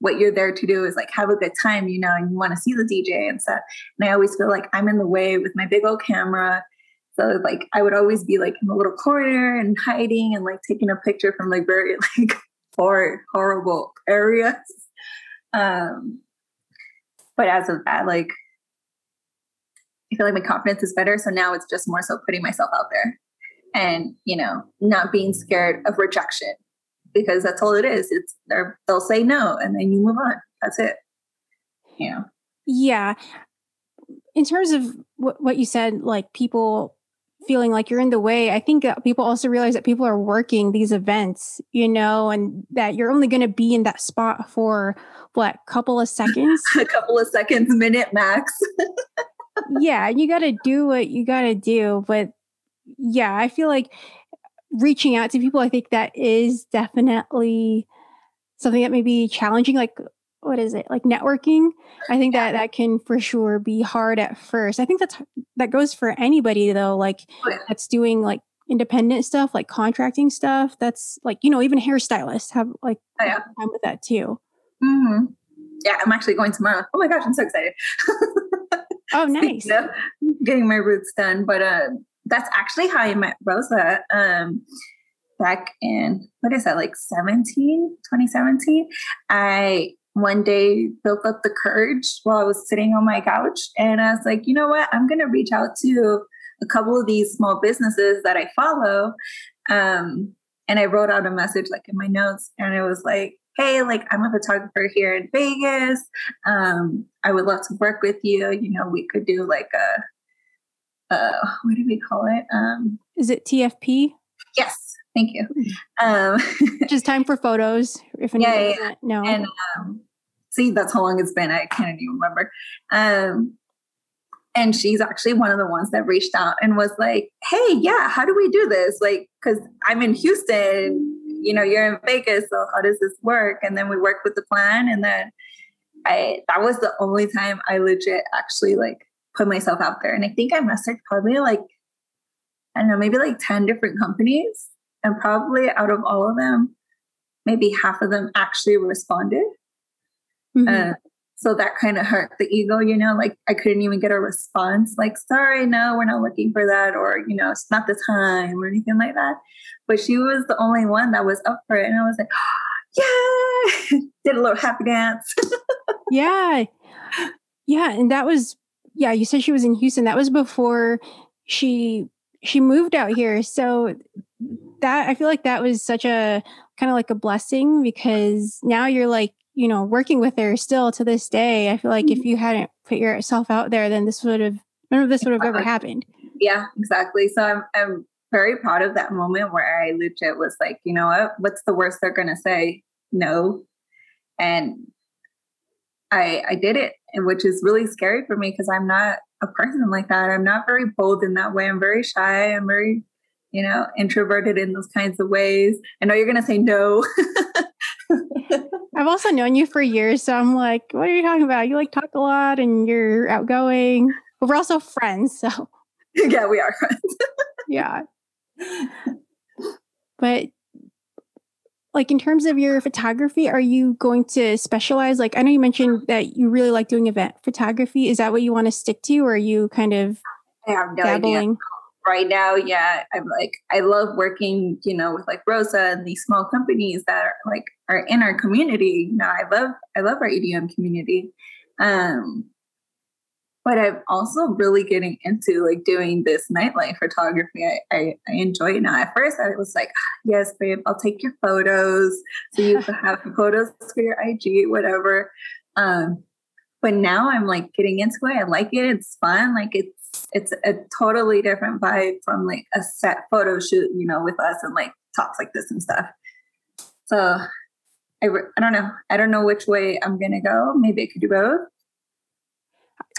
what you're there to do is like have a good time, you know, and you want to see the DJ and stuff. And I always feel like I'm in the way with my big old camera. So like I would always be like in a little corner and hiding and like taking a picture from like very like hor- horrible areas. Um, but as of that, like I feel like my confidence is better. So now it's just more so putting myself out there and, you know, not being scared of rejection because that's all it is. It's they'll say no and then you move on. That's it. Yeah. Yeah. In terms of what, what you said, like people feeling like you're in the way, I think people also realize that people are working these events, you know, and that you're only going to be in that spot for what, couple of seconds? a couple of seconds, minute max. yeah, you got to do what you got to do. But yeah, I feel like reaching out to people, I think that is definitely something that may be challenging. Like, what is it? Like networking. I think that that can for sure be hard at first. I think that's that goes for anybody though. Like that's doing like independent stuff, like contracting stuff. That's like you know even hairstylists have like oh, yeah. time with that too. Mm-hmm. Yeah, I'm actually going tomorrow. Oh my gosh, I'm so excited. oh, nice. getting my roots done, but uh, that's actually how I met Rosa um, back in, what is that, like 17, 2017? I one day built up the courage while I was sitting on my couch. And I was like, you know what? I'm going to reach out to a couple of these small businesses that I follow. Um, and I wrote out a message like in my notes, and it was like, hey, like I'm a photographer here in Vegas. Um, I would love to work with you. You know, we could do like a uh, what do we call it? Um, Is it TFP? Yes, thank you. Um, Just time for photos. If yeah, yeah, yeah. no. And um, see, that's how long it's been. I can't even remember. Um, and she's actually one of the ones that reached out and was like, "Hey, yeah, how do we do this?" Like, because I'm in Houston, you know, you're in Vegas, so how does this work? And then we worked with the plan, and then I that was the only time I legit actually like put myself out there, and I think I messaged probably like I don't know, maybe like ten different companies, and probably out of all of them, maybe half of them actually responded. Mm-hmm. Uh, so that kind of hurt the ego, you know, like I couldn't even get a response, like, sorry, no, we're not looking for that, or, you know, it's not the time or anything like that. But she was the only one that was up for it. And I was like, yeah, did a little happy dance. yeah. Yeah. And that was, yeah, you said she was in Houston. That was before she she moved out here. So that I feel like that was such a kind of like a blessing because now you're like you know, working with her still to this day, I feel like mm-hmm. if you hadn't put yourself out there, then this would have none of this would have ever happened. Yeah, exactly. So I'm I'm very proud of that moment where I legit was like, you know what, what's the worst they're gonna say? No. And I I did it, which is really scary for me because I'm not a person like that. I'm not very bold in that way. I'm very shy. I'm very, you know, introverted in those kinds of ways. I know you're gonna say no. I've also known you for years, so I'm like, what are you talking about? You like talk a lot and you're outgoing, but we're also friends, so yeah, we are friends. yeah, but like in terms of your photography, are you going to specialize? Like, I know you mentioned that you really like doing event photography. Is that what you want to stick to, or are you kind of I have no dabbling? Idea right now, yeah, I'm like, I love working, you know, with like Rosa and these small companies that are like are in our community. You know, I love, I love our EDM community. Um, but I'm also really getting into like doing this nightlife photography. I, I, I enjoy it now. At first, I was like, ah, yes, babe, I'll take your photos. So you have photos for your IG, whatever. Um, but now I'm like getting into it. I like it. It's fun. Like it's it's a totally different vibe from like a set photo shoot, you know, with us and like talks like this and stuff. So I, I don't know. I don't know which way I'm to go. Maybe I could do both.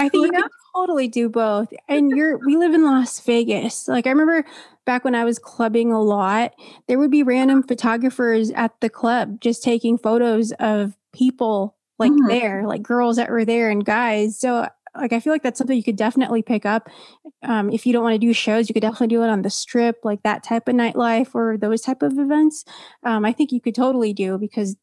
I think you, could totally do both. And you're, we live in Las Vegas. Like I remember back when I was clubbing a lot, there would be random photographers at the club just taking photos of people like mm-hmm. there, like girls that were there and guys. So like I feel like that's something you could definitely pick up. Um, if you don't want to do shows, you could definitely do it on the strip, like that type of nightlife or those type of events. Um, I think you could totally do because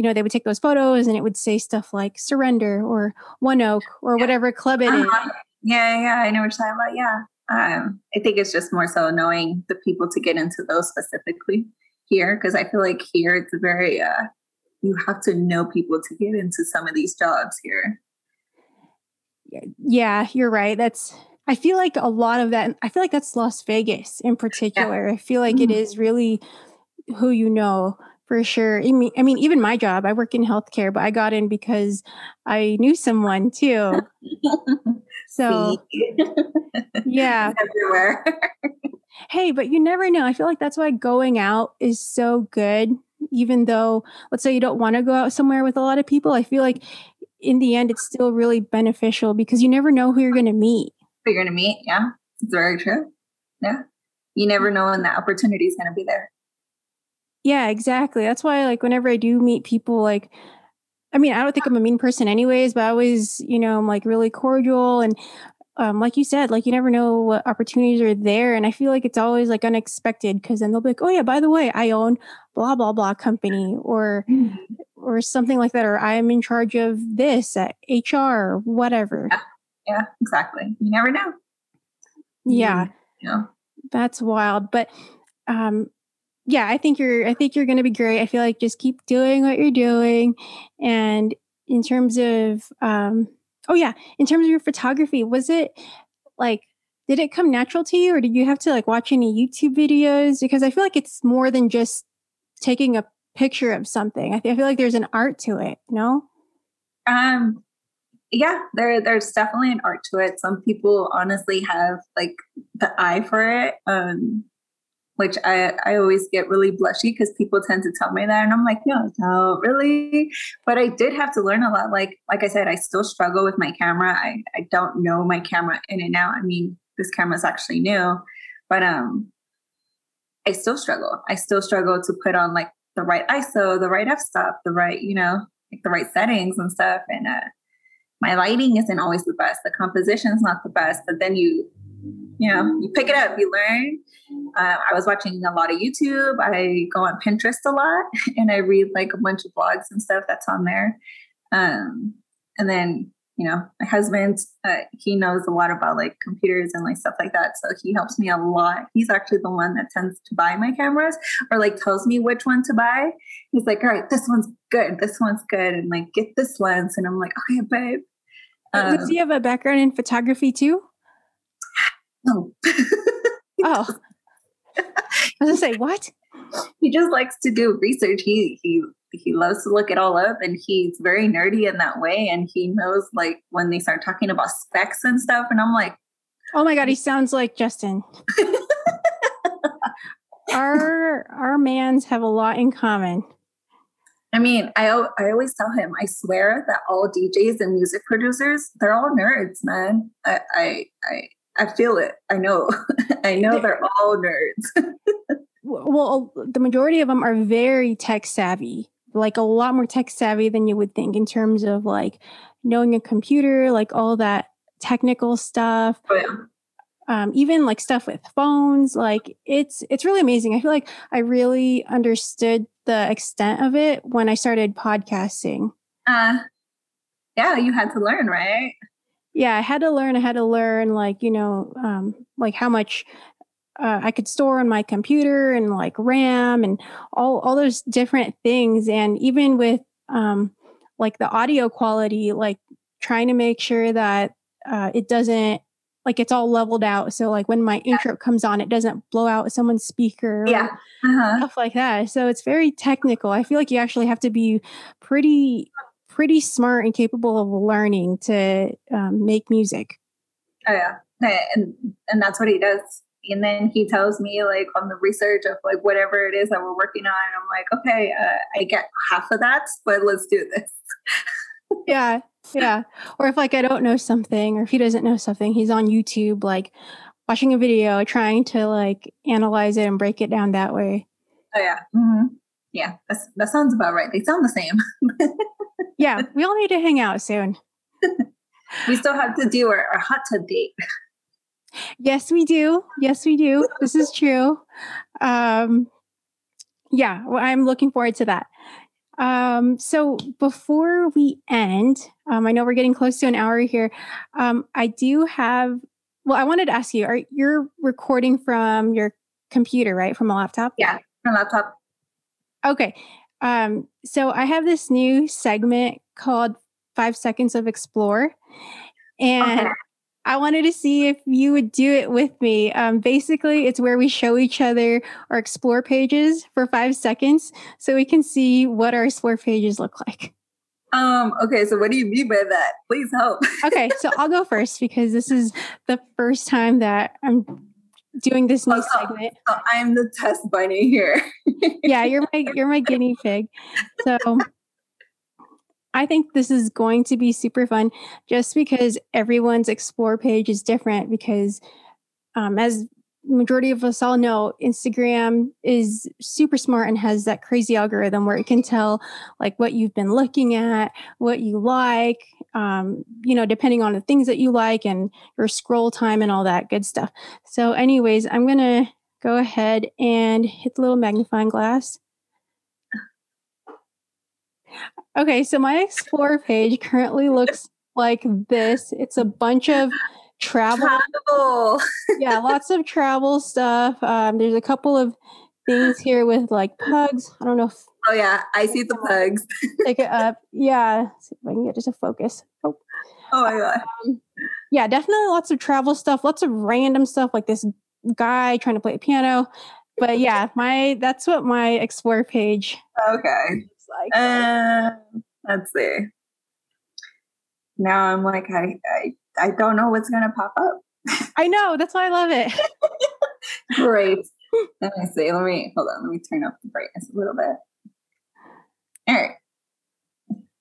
you know they would take those photos and it would say stuff like surrender or one oak or yeah. whatever club it uh-huh. is. Yeah, yeah, I know what you're talking about. Yeah. Um, I think it's just more so knowing the people to get into those specifically here because I feel like here it's very uh, you have to know people to get into some of these jobs here yeah, you're right. That's I feel like a lot of that I feel like that's Las Vegas in particular. Yeah. I feel like mm-hmm. it is really who you know for sure. I mean, I mean, even my job, I work in healthcare, but I got in because I knew someone too. So, yeah. Everywhere. hey, but you never know. I feel like that's why going out is so good. Even though, let's say you don't want to go out somewhere with a lot of people, I feel like in the end, it's still really beneficial because you never know who you're going to meet. Who you're going to meet. Yeah. It's very true. Yeah. You never know when that opportunity is going to be there. Yeah, exactly. That's why, like, whenever I do meet people, like, I mean, I don't think I'm a mean person, anyways, but I always, you know, I'm like really cordial. And um, like you said, like, you never know what opportunities are there. And I feel like it's always like unexpected because then they'll be like, oh, yeah, by the way, I own blah, blah, blah company. Or, mm-hmm or something like that, or I'm in charge of this at HR or whatever. Yeah, yeah exactly. You never know. Yeah. Yeah. That's wild. But um yeah, I think you're I think you're gonna be great. I feel like just keep doing what you're doing. And in terms of um oh yeah, in terms of your photography, was it like did it come natural to you or did you have to like watch any YouTube videos? Because I feel like it's more than just taking a picture of something. I, th- I feel like there's an art to it. No. Um. Yeah, there there's definitely an art to it. Some people honestly have like the eye for it. Um, which I, I always get really blushy because people tend to tell me that and I'm like, no, no, really. But I did have to learn a lot. Like like I said, I still struggle with my camera. I, I don't know my camera in and out. I mean, this camera is actually new, but um I still struggle. I still struggle to put on like the right ISO, the right f-stop, the right, you know, like the right settings and stuff. And uh my lighting isn't always the best. The composition is not the best, but then you you know, you pick it up, you learn. Uh, I was watching a lot of YouTube. I go on Pinterest a lot and I read like a bunch of blogs and stuff that's on there. Um, and then, you know, my husband, uh, he knows a lot about like computers and like stuff like that. So he helps me a lot. He's actually the one that tends to buy my cameras or like tells me which one to buy. He's like, all right, this one's good. This one's good. And like, get this lens. And I'm like, okay, babe. Um, Does he have a background in photography too? No. Oh. oh. I was gonna say, what? He just likes to do research. He he he loves to look it all up and he's very nerdy in that way. And he knows like when they start talking about specs and stuff. And I'm like, Oh my god, he sounds like Justin. our our mans have a lot in common. I mean, I I always tell him, I swear that all DJs and music producers, they're all nerds, man. I I I I feel it. I know. I know they're all nerds. well, the majority of them are very tech savvy, like a lot more tech savvy than you would think in terms of like knowing a computer, like all that technical stuff. Oh, yeah. Um, even like stuff with phones, like it's it's really amazing. I feel like I really understood the extent of it when I started podcasting. Uh, yeah, you had to learn, right? Yeah i had to learn i had to learn like you know um, like how much uh, i could store on my computer and like ram and all all those different things. And even with um, like the audio quality like trying to make sure that uh, it doesn't like it's all leveled out. So like when my intro comes on it doesn't blow out someone's speaker yeah. uh-huh. stuff like that. So it's very technical. I feel like you actually have to be pretty pretty smart and capable of learning to um, make music. Oh yeah, and and that's what he does. And then he tells me like on the research of like whatever it is that we're working on. I'm like, okay, uh, I get half of that, but let's do this. yeah, yeah. Or if like I don't know something, or if he doesn't know something, he's on YouTube like watching a video, trying to like analyze it and break it down that way. Oh yeah. Mm-hmm. Yeah, that's, that sounds about right. They sound the same. yeah, we all need to hang out soon. we still have to do our, our hot tub date. Yes, we do. Yes, we do. This is true. Um, yeah, well, I'm looking forward to that. Um, so before we end, um, I know we're getting close to an hour here. Um, I do have. Well, I wanted to ask you: Are you're recording from your computer, right? From a laptop? Yeah, from laptop. Okay. Um, so I have this new segment called Five Seconds of Explore. And okay. I wanted to see if you would do it with me. Um, basically, it's where we show each other our explore pages for five seconds so we can see what our explore pages look like. Um, okay, so what do you mean by that? Please help. okay, so I'll go first because this is the first time that I'm doing this new oh, segment. So I'm the test bunny here. yeah, you're my you're my guinea pig. So I think this is going to be super fun just because everyone's explore page is different because um, as majority of us all know instagram is super smart and has that crazy algorithm where it can tell like what you've been looking at what you like um, you know depending on the things that you like and your scroll time and all that good stuff. So anyways i'm gonna go ahead and hit the little magnifying glass. Okay so my explore page currently looks like this. It's a bunch of travel. travel. yeah, lots of travel stuff. Um, there's a couple of things here with like pugs. I don't know if. Oh yeah, I see the pugs. Take it up. Yeah, Let's see if I can get just a focus. Oh. Oh my god. Um, yeah, definitely lots of travel stuff. Lots of random stuff like this guy trying to play a piano. But yeah, my that's what my explore page. Okay. Like. Uh, let's see. Now I'm like I I I don't know what's going to pop up. I know. That's why I love it. Great. let me see. Let me hold on. Let me turn up the brightness a little bit. All right.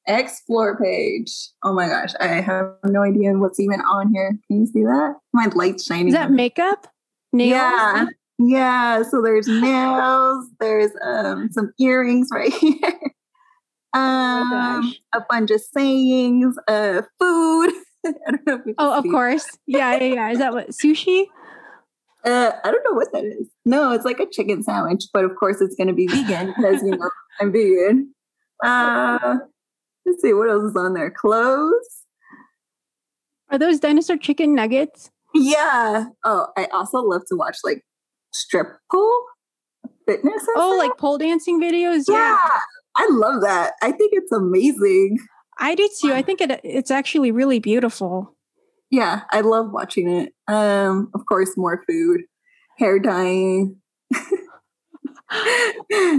Explore page. Oh my gosh, I have no idea what's even on here. Can you see that? My light's shining. Is that makeup? Nails? Yeah. Yeah. So there's nails. There's um some earrings right here. Oh Um, a bunch of sayings, uh, food. I don't know if Oh, of see. course. Yeah, yeah, yeah. Is that what sushi? Uh, I don't know what that is. No, it's like a chicken sandwich, but of course it's going to be vegan because you know I'm vegan. Uh, let's see what else is on there. Clothes. Are those dinosaur chicken nuggets? Yeah. Oh, I also love to watch like strip pole fitness. Oh, stuff. like pole dancing videos? yeah. I love that. I think it's amazing. I do too. I think it it's actually really beautiful. Yeah, I love watching it. Um, of course, more food, hair dyeing.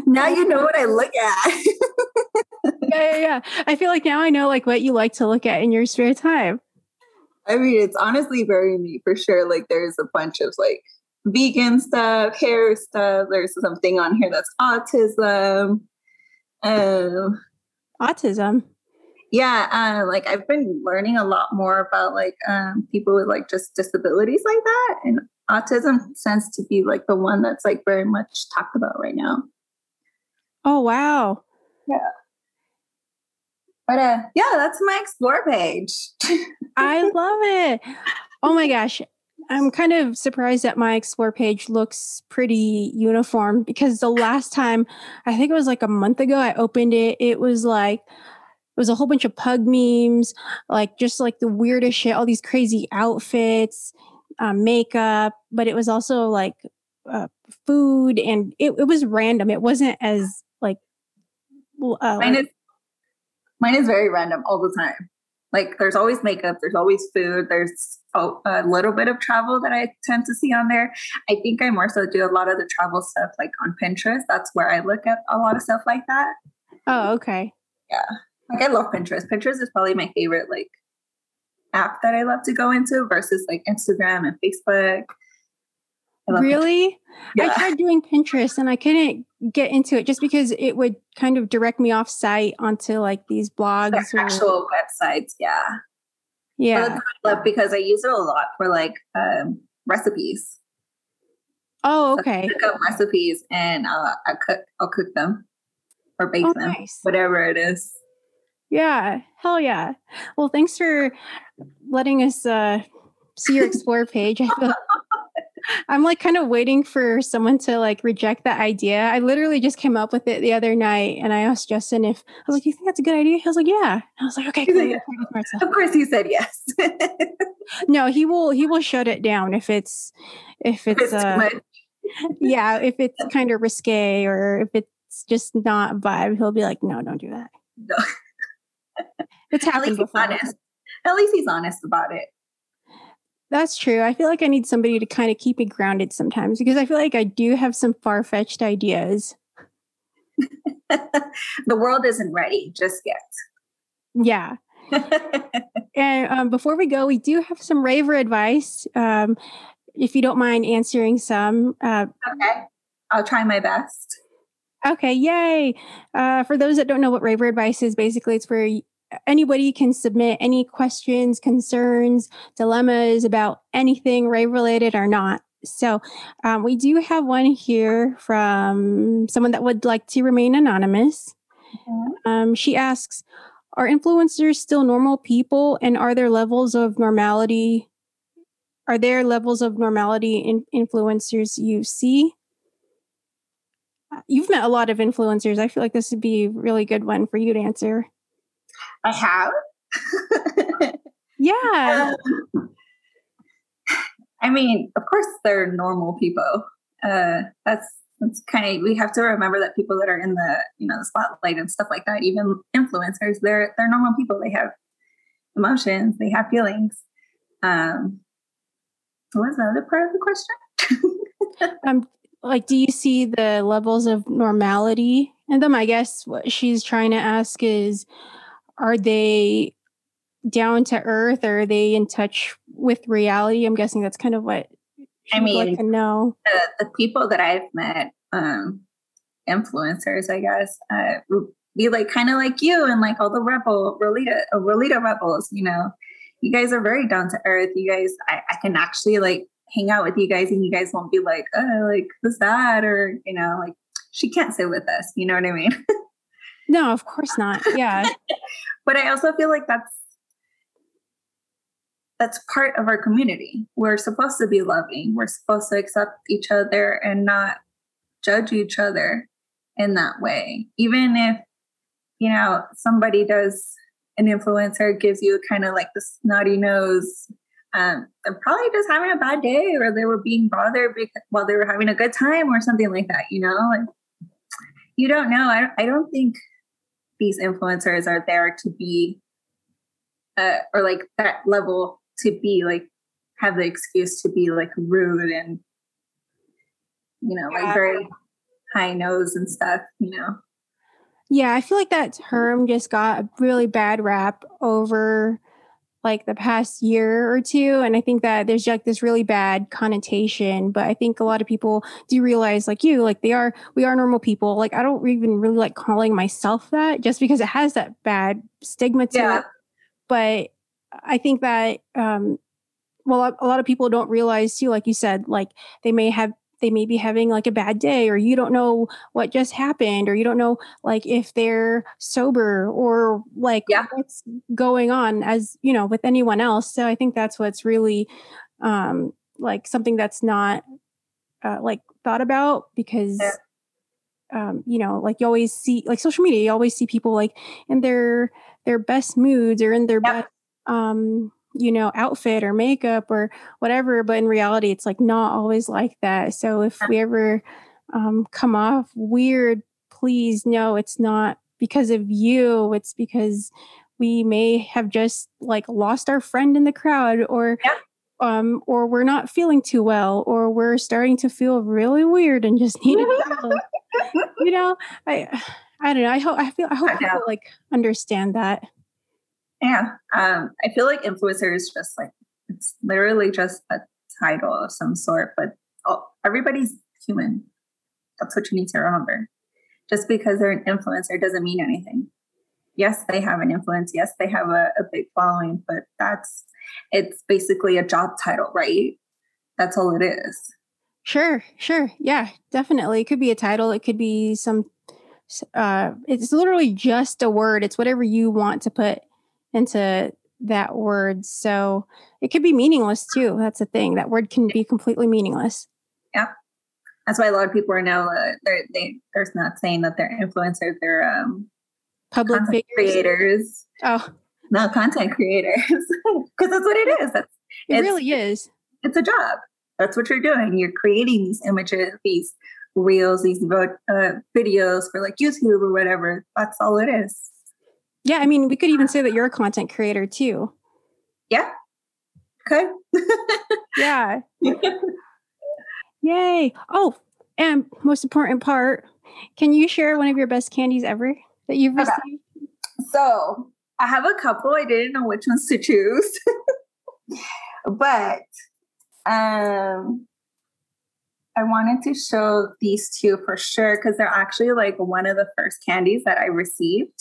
now you know what I look at. Yeah, yeah, yeah. I feel like now I know like what you like to look at in your spare time. I mean, it's honestly very neat for sure. Like, there's a bunch of like vegan stuff, hair stuff. There's something on here that's autism. Um, Autism. Yeah, uh, like I've been learning a lot more about like um, people with like just disabilities like that, and autism tends to be like the one that's like very much talked about right now. Oh wow. Yeah. But uh, yeah, that's my explore page. I love it. Oh my gosh. I'm kind of surprised that my explore page looks pretty uniform because the last time, I think it was like a month ago, I opened it. It was like, was a whole bunch of pug memes, like just like the weirdest shit, all these crazy outfits, um, makeup, but it was also like uh, food and it, it was random. It wasn't as like, uh, mine is mine is very random all the time. Like there's always makeup, there's always food, there's a, a little bit of travel that I tend to see on there. I think I more so do a lot of the travel stuff like on Pinterest. That's where I look at a lot of stuff like that. oh, okay. Like I love Pinterest. Pinterest is probably my favorite like app that I love to go into versus like Instagram and Facebook. I. Really? I Yeah. tried doing Pinterest and I couldn't get into it just because it would kind of direct me off site onto like these blogs. Or- actual websites, yeah. yeah. But because I use it a lot for like um, recipes. Oh, So I okay. Up recipes and uh, I cook. I'll cook them or bake Oh, them, nice. whatever it is. Yeah. Hell yeah. Well, thanks for letting us uh, see your explore page. I'm like kind of waiting for someone to like reject that idea. I literally just came up with it the other night and I asked Justin if I was like, You think that's a good idea? He was like, Yeah. And I was like, Okay, cool. like, I'll try it with Martha." Of course, he said yes. No, he will he will shut it down if it's if it's It's uh yeah, if it's kind of risque or if it's just not vibe, he'll be like, No, don't do that. No. It's At happened least he's before. honest. At least he's honest about it. That's true. I feel like I need somebody to kind of keep me grounded sometimes because I feel like I do have some far fetched ideas. the world isn't ready just yet. Yeah. And um, before we go, we do have some raver advice. Um, if you don't mind answering some. Uh, okay, I'll try my best. okay, yay. Uh, for those that don't know what raver advice is, basically it's where anybody can submit any questions, concerns, dilemmas about anything rave related or not. So um, we do have one here from someone that would like to remain anonymous. Um, she asks, are influencers still normal people and are there levels of normality? Are there levels of normality in influencers you see? Uh, You've met a lot of influencers. I feel like this would be a really good one for you to answer. I have. Yeah. Um, I mean, of course, they're normal people. Uh, that's that's kind of we have to remember that people that are in the you know the spotlight and stuff like that, even influencers, they're they're normal people. They have emotions, they have feelings. Um, what was the other part of the question? Um, like, do you see the levels of normality in them? I guess what she's trying to ask is, are they down to earth or are they in touch with reality? I'm guessing that's kind of what I mean, like to know. The, the people that I've met, um, influencers, I guess, uh, be like kind of like you and like all the rebel Rolita, uh, Rolita rebels. You know, you guys are very down to earth. You guys, I, I can actually like hang out with you guys, and you guys won't be like, oh, like who's that, or you know, like she can't sit with us. You know what I mean? no, of course not. Yeah, but I also feel like that's that's part of our community. We're supposed to be loving. We're supposed to accept each other and not judge each other in that way. Even if, you know, somebody does an influencer gives you kind of like the snotty nose, um, they're probably just having a bad day or they were being bothered because, while they were having a good time or something like that, you know? Like, you don't know. I, I don't think these influencers are there to be, uh, or like that level to be like have the excuse to be like rude and you know like very high nose and stuff you know? Yeah i feel like that term just got a really bad rap over like the past year or two and i think that there's like this really bad connotation but i think a lot of people do realize like you like they are we are normal people like i don't even really like calling myself that just because it has that bad stigma to yeah. it but I think that um, well, a lot of people don't realize too, like you said, like they may have they may be having like a bad day or you don't know what just happened or you don't know like if they're sober or like yeah. what's going on as you know with anyone else so i think that's what's really um like something that's not uh, like thought about because yeah. um you know like you always see like social media you always see people like in their their best moods or in their best um, you know, outfit or makeup or whatever. But in reality, it's like not always like that. So if we ever um, come off weird, please know it's not because of you. It's because we may have just like lost our friend in the crowd or yeah. um or we're not feeling too well or we're starting to feel really weird and just need to you know i i don't know i hope i feel i hope people like understand that yeah. Um, I feel like influencer is just like, it's literally just a title of some sort, but oh, everybody's human. That's what you need to remember. Just because they're an influencer doesn't mean anything. Yes, they have an influence. Yes, they have a, a big following, but that's, it's basically a job title, right? That's all it is. Sure, sure. Yeah, definitely. It could be a title. It could be some uh it's literally just a word. It's whatever you want to put into that word. So it could be meaningless too. That's the thing. That word can be completely meaningless. Yeah. That's why a lot of people are now uh, they're they they're not saying that they're influencers, they're um public figures. creators. Oh. No, content creators. Because that's what it is. That's it really is. It's a job. That's what you're doing. You're creating these images, these reels, these uh, videos for like YouTube or whatever. That's all it is. Yeah, I mean, we could even say that you're a content creator too. Yeah. Okay. yeah. Yay. Oh, and most important part, can you share one of your best candies ever that you've received? Okay. So I have a couple. I didn't know which ones to choose. but um I wanted to show these two for sure because they're actually like one of the first candies that I received.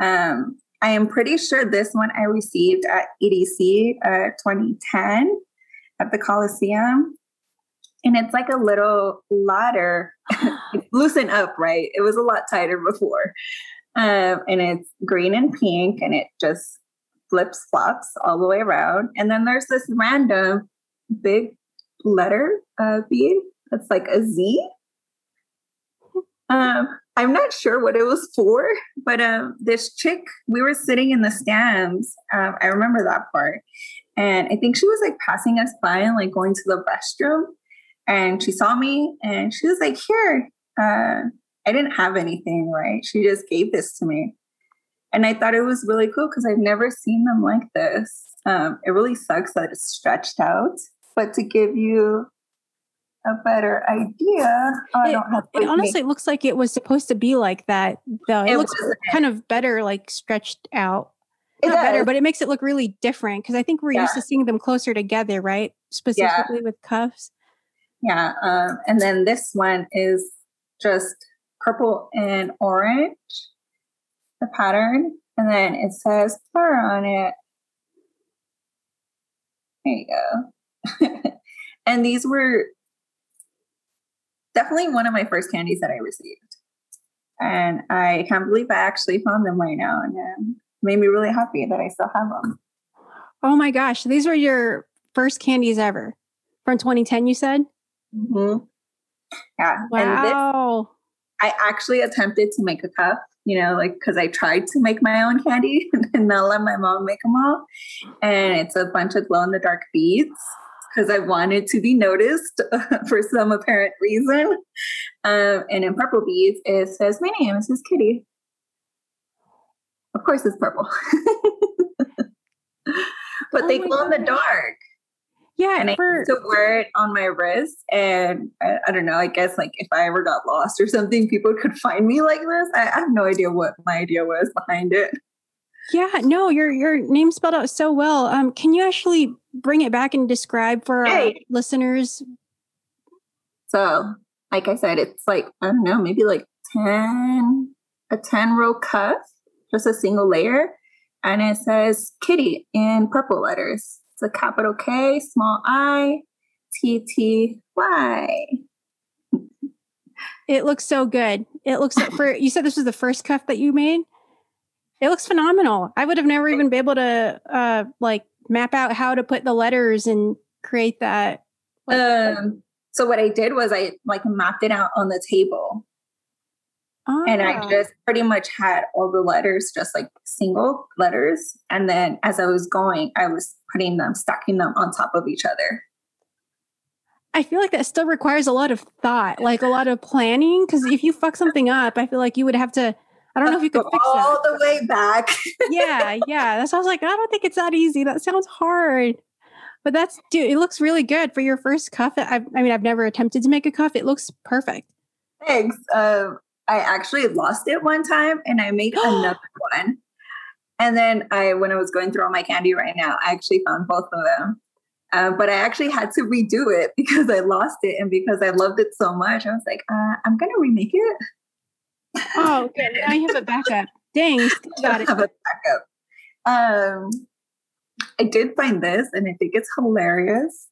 Um, I am pretty sure this one I received at EDC uh, 2010 at the Coliseum. And it's like a little ladder. loosened up, right? It was a lot tighter before. Um, and it's green and pink and it just flips flops all the way around. And then there's this random big letter uh, bead that's like a Z. Um, I'm not sure what it was for, but um, this chick, we were sitting in the stands. Um, I remember that part. And I think she was like passing us by and like going to the restroom. And she saw me and she was like, Here, uh, I didn't have anything, right? She just gave this to me. And I thought it was really cool because I've never seen them like this. Um, it really sucks that it's stretched out, but to give you a better idea. Oh, it, it honestly looks like it was supposed to be like that, though. It, it looks wasn't. kind of better, like stretched out. It Not does. better, but it makes it look really different because I think we're yeah. used to seeing them closer together, right? Specifically yeah. with cuffs. Yeah. Um, and then this one is just purple and orange, the pattern. And then it says Plur on it. There you go. and these were definitely one of my first candies that I received. And I can't believe I actually found them right now. And it made me really happy that I still have them. Oh my gosh. These were your first candies ever from 2010, you said? Mm-hmm. Yeah. Wow. This, I actually attempted to make a cup, you know, like because I tried to make my own candy and not let my mom make them all. And it's a bunch of glow in the dark beads because I wanted to be noticed for some apparent reason. Um, and in purple beads, it says, My name is Miss Kitty. Of course, it's purple. but oh they glow in the dark. Yeah, and for, I used to wear it on my wrist, and I, I, don't know. I guess like if I ever got lost or something, people could find me like this. I, I have no idea what my idea was behind it. Yeah, no, your your name spelled out so well. Um, can you actually bring it back and describe for hey. our listeners? So, like I said, it's like I don't know, maybe like ten a ten row cuff, just a single layer, and it says Kitty in purple letters. It's a capital K, small I, T T Y. It looks so good. It looks for you said this was the first cuff that you made. It looks phenomenal. I would have never even been able to uh like map out how to put the letters and create that. Um so what I did was I like mapped it out on the table. Ah. And I ah. just pretty much had all the letters, just like single letters. And then as I was going, I was putting them, stacking them on top of each other. I feel like that still requires a lot of thought, like a lot of planning. Because if you fuck something up, I feel like you would have to. I don't know if you could fix all that. all the way back. yeah, yeah. I was like, I don't think it's that easy. That sounds hard. But that's dude. It looks really good for your first cuff. I, I mean, I've never attempted to make a cuff. It looks perfect. Thanks. Um, I actually lost it one time, and I made another one. And then I, when I was going through all my candy right now, I actually found both of them. Uh, but I actually had to redo it because I lost it and because I loved it so much. I was like, uh, I'm gonna remake it. Oh, good. Now you have a backup. Dang, got it. Have a backup. Um, I did find this, and I think it's hilarious.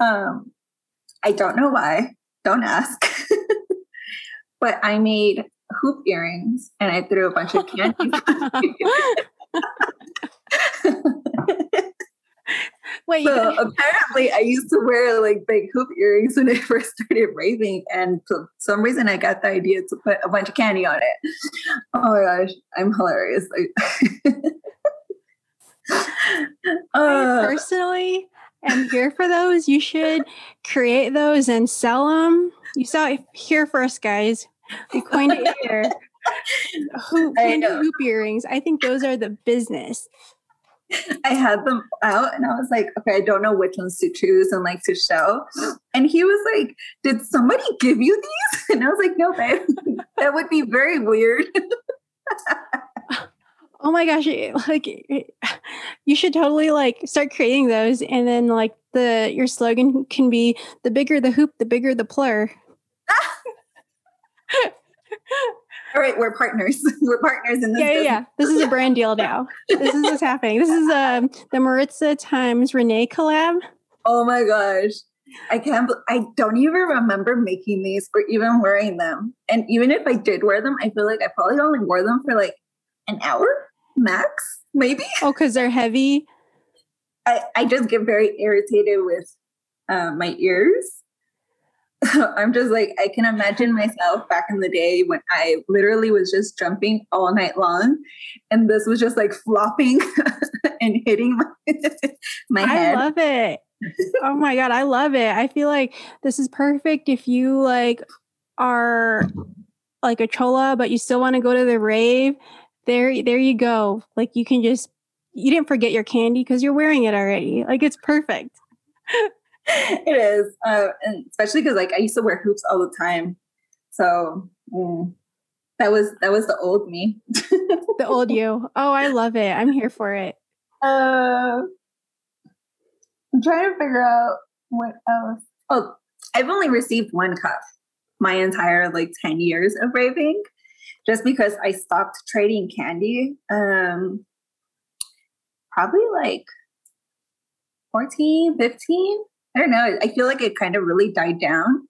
Um, I don't know why. Don't ask. but I made hoop earrings and I threw a bunch of candy. Wait, so apparently I used to wear like big hoop earrings when I first started raving, and for some reason I got the idea to put a bunch of candy on it. Oh my gosh, I'm hilarious. uh, personally am here for those. You should create those and sell them. You saw it here first, guys. We coined it here. Hoop, candy hoop earrings. I think those are the business. I had them out and I was like, okay, I don't know which ones to choose and like to show. And he was like, Did somebody give you these? And I was like, No, babe, that would be very weird. oh my gosh, like you should totally like start creating those and then like the your slogan can be the bigger the hoop, the bigger the plur. All right, we're partners. we're partners in this. Yeah, yeah, yeah. This is a brand deal now. this is what's happening. This is um the Maritza times Renee collab. Oh my gosh. I can't I don't even remember making these or even wearing them. And even if I did wear them, I feel like I probably only wore them for like an hour max, maybe. Oh, because they're heavy. I, I just get very irritated with uh, my ears. I'm just like, I can imagine myself back in the day when I literally was just jumping all night long. And this was just like flopping and hitting my, my head. I love it. oh my God. I love it. I feel like this is perfect if you like are like a chola, but you still want to go to the rave. There, there you go. Like you can just, you didn't forget your candy because you're wearing it already. Like it's perfect. it is, uh, and especially because like I used to wear hoops all the time, so mm, that was that was the old me. the old you. Oh, I love it. I'm here for it. Uh, I'm trying to figure out what else. Oh, I've only received one cup my entire like 10 years of raving just because I stopped trading candy. Um, probably like 14, 15. I don't know. I feel like it kind of really died down.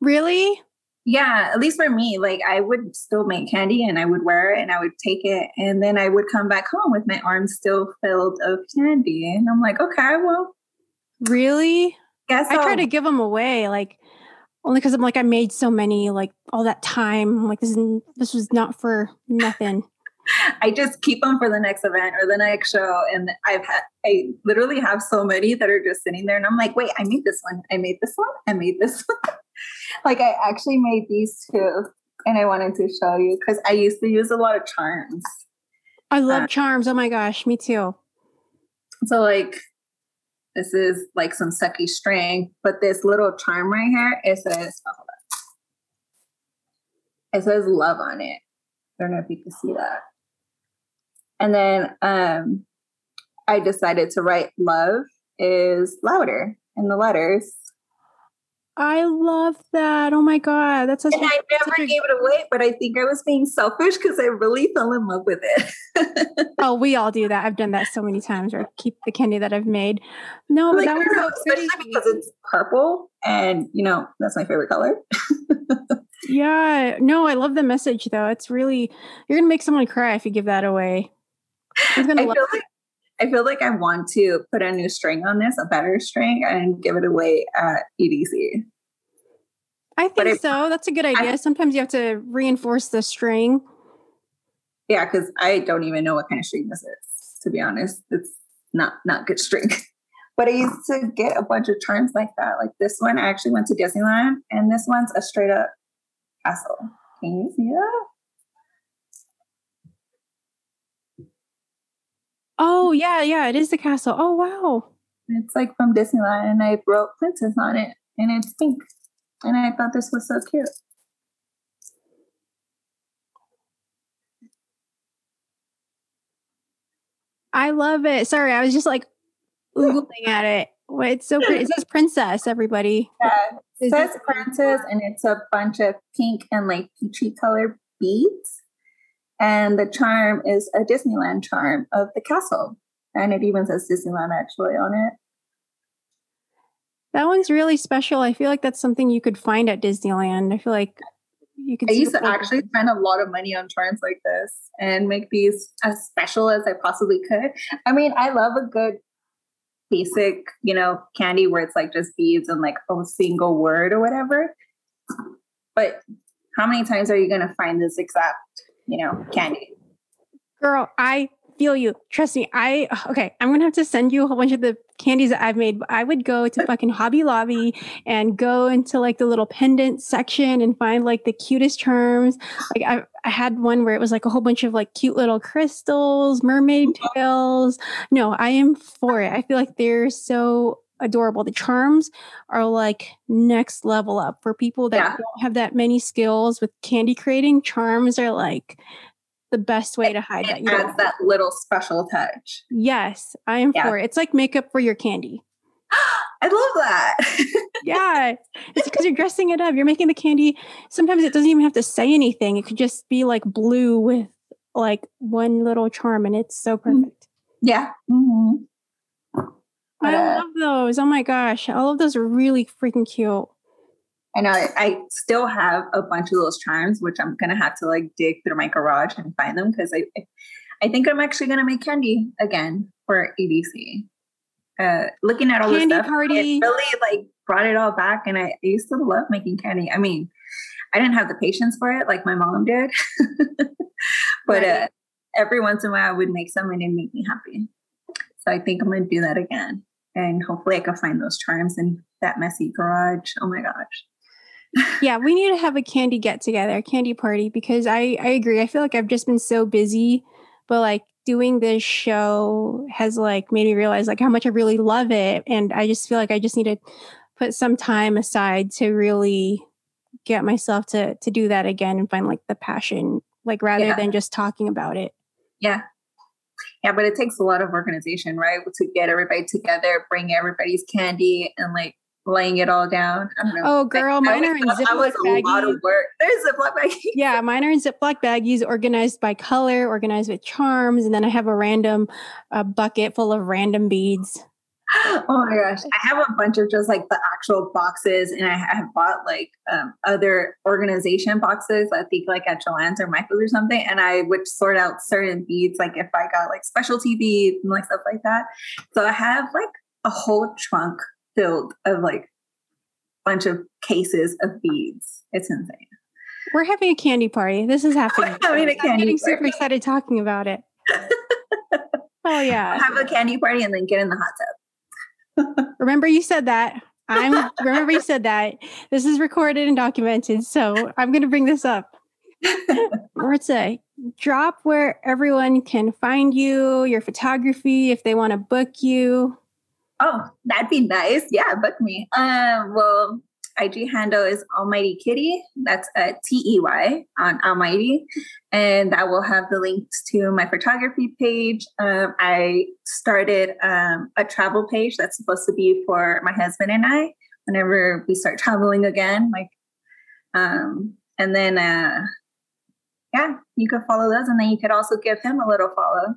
Really? Yeah, at least for me, like I would still make candy and I would wear it and I would take it and then I would come back home with my arms still filled of candy. And I'm like, okay, well. Really? Guess I try I'll- to give them away, like only because I'm like I made so many, like all that time. I'm like this is this was not for nothing. I just keep them for the next event or the next show. And I've had, I literally have so many that are just sitting there. And I'm like, wait, I made this one. I made this one. I made this one. like, I actually made these two. And I wanted to show you because I used to use a lot of charms. I love Uh, charms. Oh my gosh, me too. So, like, this is like some sucky string, but this little charm right here, it says, oh, it says love on it. I don't know if you can see that. And then um, I decided to write love is louder in the letters. I love that. Oh my god, that's such And a, I never a- gave it away, but I think I was being selfish because I really fell in love with it. oh, we all do that. I've done that so many times. Or keep the candy that I've made. No, but Like, that was especially pretty. because it's purple and you know that's my favorite color. Yeah, no, I love the message though. It's really you're gonna make someone cry if you give that away. He's gonna I love feel like I feel like I want to put a new string on this, a better string, and give it away at EDC. I think I- so. That's a good idea. Sometimes you have to reinforce the string. Yeah, because I don't even know what kind of string this is. To be honest, it's not not good string. But I used to get a bunch of charms like that. Like this one, I actually went to Disneyland, and this one's a straight up castle. Can you see that? Oh yeah, yeah, it is the castle. Oh wow. It's like from Disneyland, and I wrote princess on it, and it's pink. And I thought this was so cute. I love it. Sorry, I was just like oogling at it. It's so pretty. It says princess, everybody. Yeah, it says princess, and it's a bunch of pink and like peachy color beads. And the charm is a Disneyland charm of the castle. And it even says Disneyland actually on it. That one's really special. I feel like that's something you could find at Disneyland. I feel like you could I used to actually spend a lot of money on charms like this and make these as special as I possibly could. I mean, I love a good basic, you know, candy where it's like just beads and like a single word or whatever. But how many times are you going to find this exact, you know, candy? Girl, I feel you. Trust me. I okay. I'm gonna have to send you a whole bunch of the candies that I've made. I would go to fucking Hobby Lobby and go into like the little pendant section and find like the cutest charms. Like I, I had one where it was like a whole bunch of like cute little crystals, mermaid tails. No, I am for it. I feel like they're so adorable. The charms are like next level up for people that Yeah. don't have that many skills with candy creating. Charms are like the best way to hide that. It You adds that little special touch. Yes, I am Yeah. for it. It's like makeup for your candy. I love that. Yeah, it's because you're dressing it up. You're making the candy. Sometimes it doesn't even have to say anything. It could just be like blue with like one little charm, and it's so Mm. perfect. yeah. hmm But, I love those. Oh my gosh, all of those are really freaking cute. I know I, I still have a bunch of those charms, which I'm gonna have to like dig through my garage and find them because I, I think I'm actually gonna make candy again for EDC. Uh, looking at all Candy this stuff, party. it really like brought it all back, and I, I used to love making candy. I mean, I didn't have the patience for it like my mom did, but Right. uh, every once in a while I would make some and it'd make me happy. So I think I'm gonna do that again, and hopefully I can find those charms in that messy garage. Oh my gosh. Yeah, we need to have a candy get together, candy party, because I I agree. I feel like I've just been so busy, but like doing this show has like made me realize like how much I really love it, and I just feel like I just need to put some time aside to really get myself to to do that again and find like the passion, like rather Yeah. than just talking about it. Yeah. Yeah, but it takes a lot of organization, right? To get everybody together, bring everybody's candy and like laying it all down. I don't know. Oh, girl, I, mine are in thought that was Ziploc a lot of baggies. work. There's Ziploc baggies. Yeah, mine are in Ziploc baggies, organized by color, organized with charms, and then I have a random uh, bucket full of random beads. oh my gosh. I have a bunch of just like the actual boxes, and I have bought like um, other organization boxes, I think like at Joann's or Michael's or something. And I would sort out certain beads, like if I got like specialty beads and like stuff like that. So I have like a whole trunk filled of like bunch of cases of beads. It's insane. We're having a candy party. This is happening. having a I'm candy getting super party. excited talking about it. Oh yeah. Have a candy party and then get in the hot tub. Remember you said that. I'm remember you said that. This is recorded and documented, so I'm gonna bring this up. Maritza, drop where everyone can find you, your photography, if they want to book you. Oh, that'd be nice. Yeah, book me. Um, well, IG handle is Almighty Kitty. That's a T E Y on Almighty, and that will have the links to my photography page. Um, I started um, a travel page that's supposed to be for my husband and I whenever we start traveling again. Like, um, and then uh, yeah, you could follow those, and then you could also give him a little follow.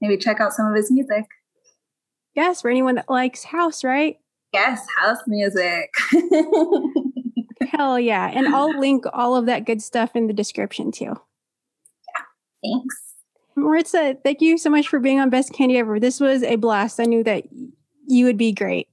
Maybe check out some of his music. Yes, for anyone that likes house, right? Yes, house music. Hell yeah. And I'll link all of that good stuff in the description too. Thanks. Maritza, thank you so much for being on Best Candy Ever. This was a blast. I knew that you would be great.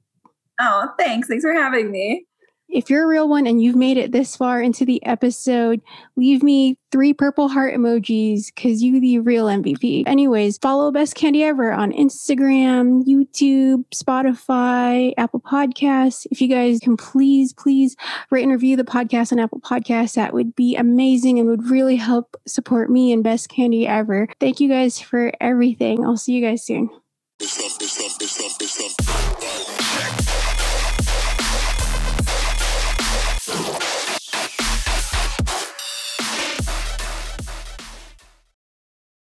Oh, thanks. Thanks for having me. If you're a real one and you've made it this far into the episode, leave me three purple heart emojis because you the real MVP. Anyways, follow Best Candy Ever on Instagram, YouTube, Spotify, Apple Podcasts. If you guys can please, please rate and review the podcast on Apple Podcasts, that would be amazing and would really help support me and Best Candy Ever. Thank you guys for everything. I'll see you guys soon.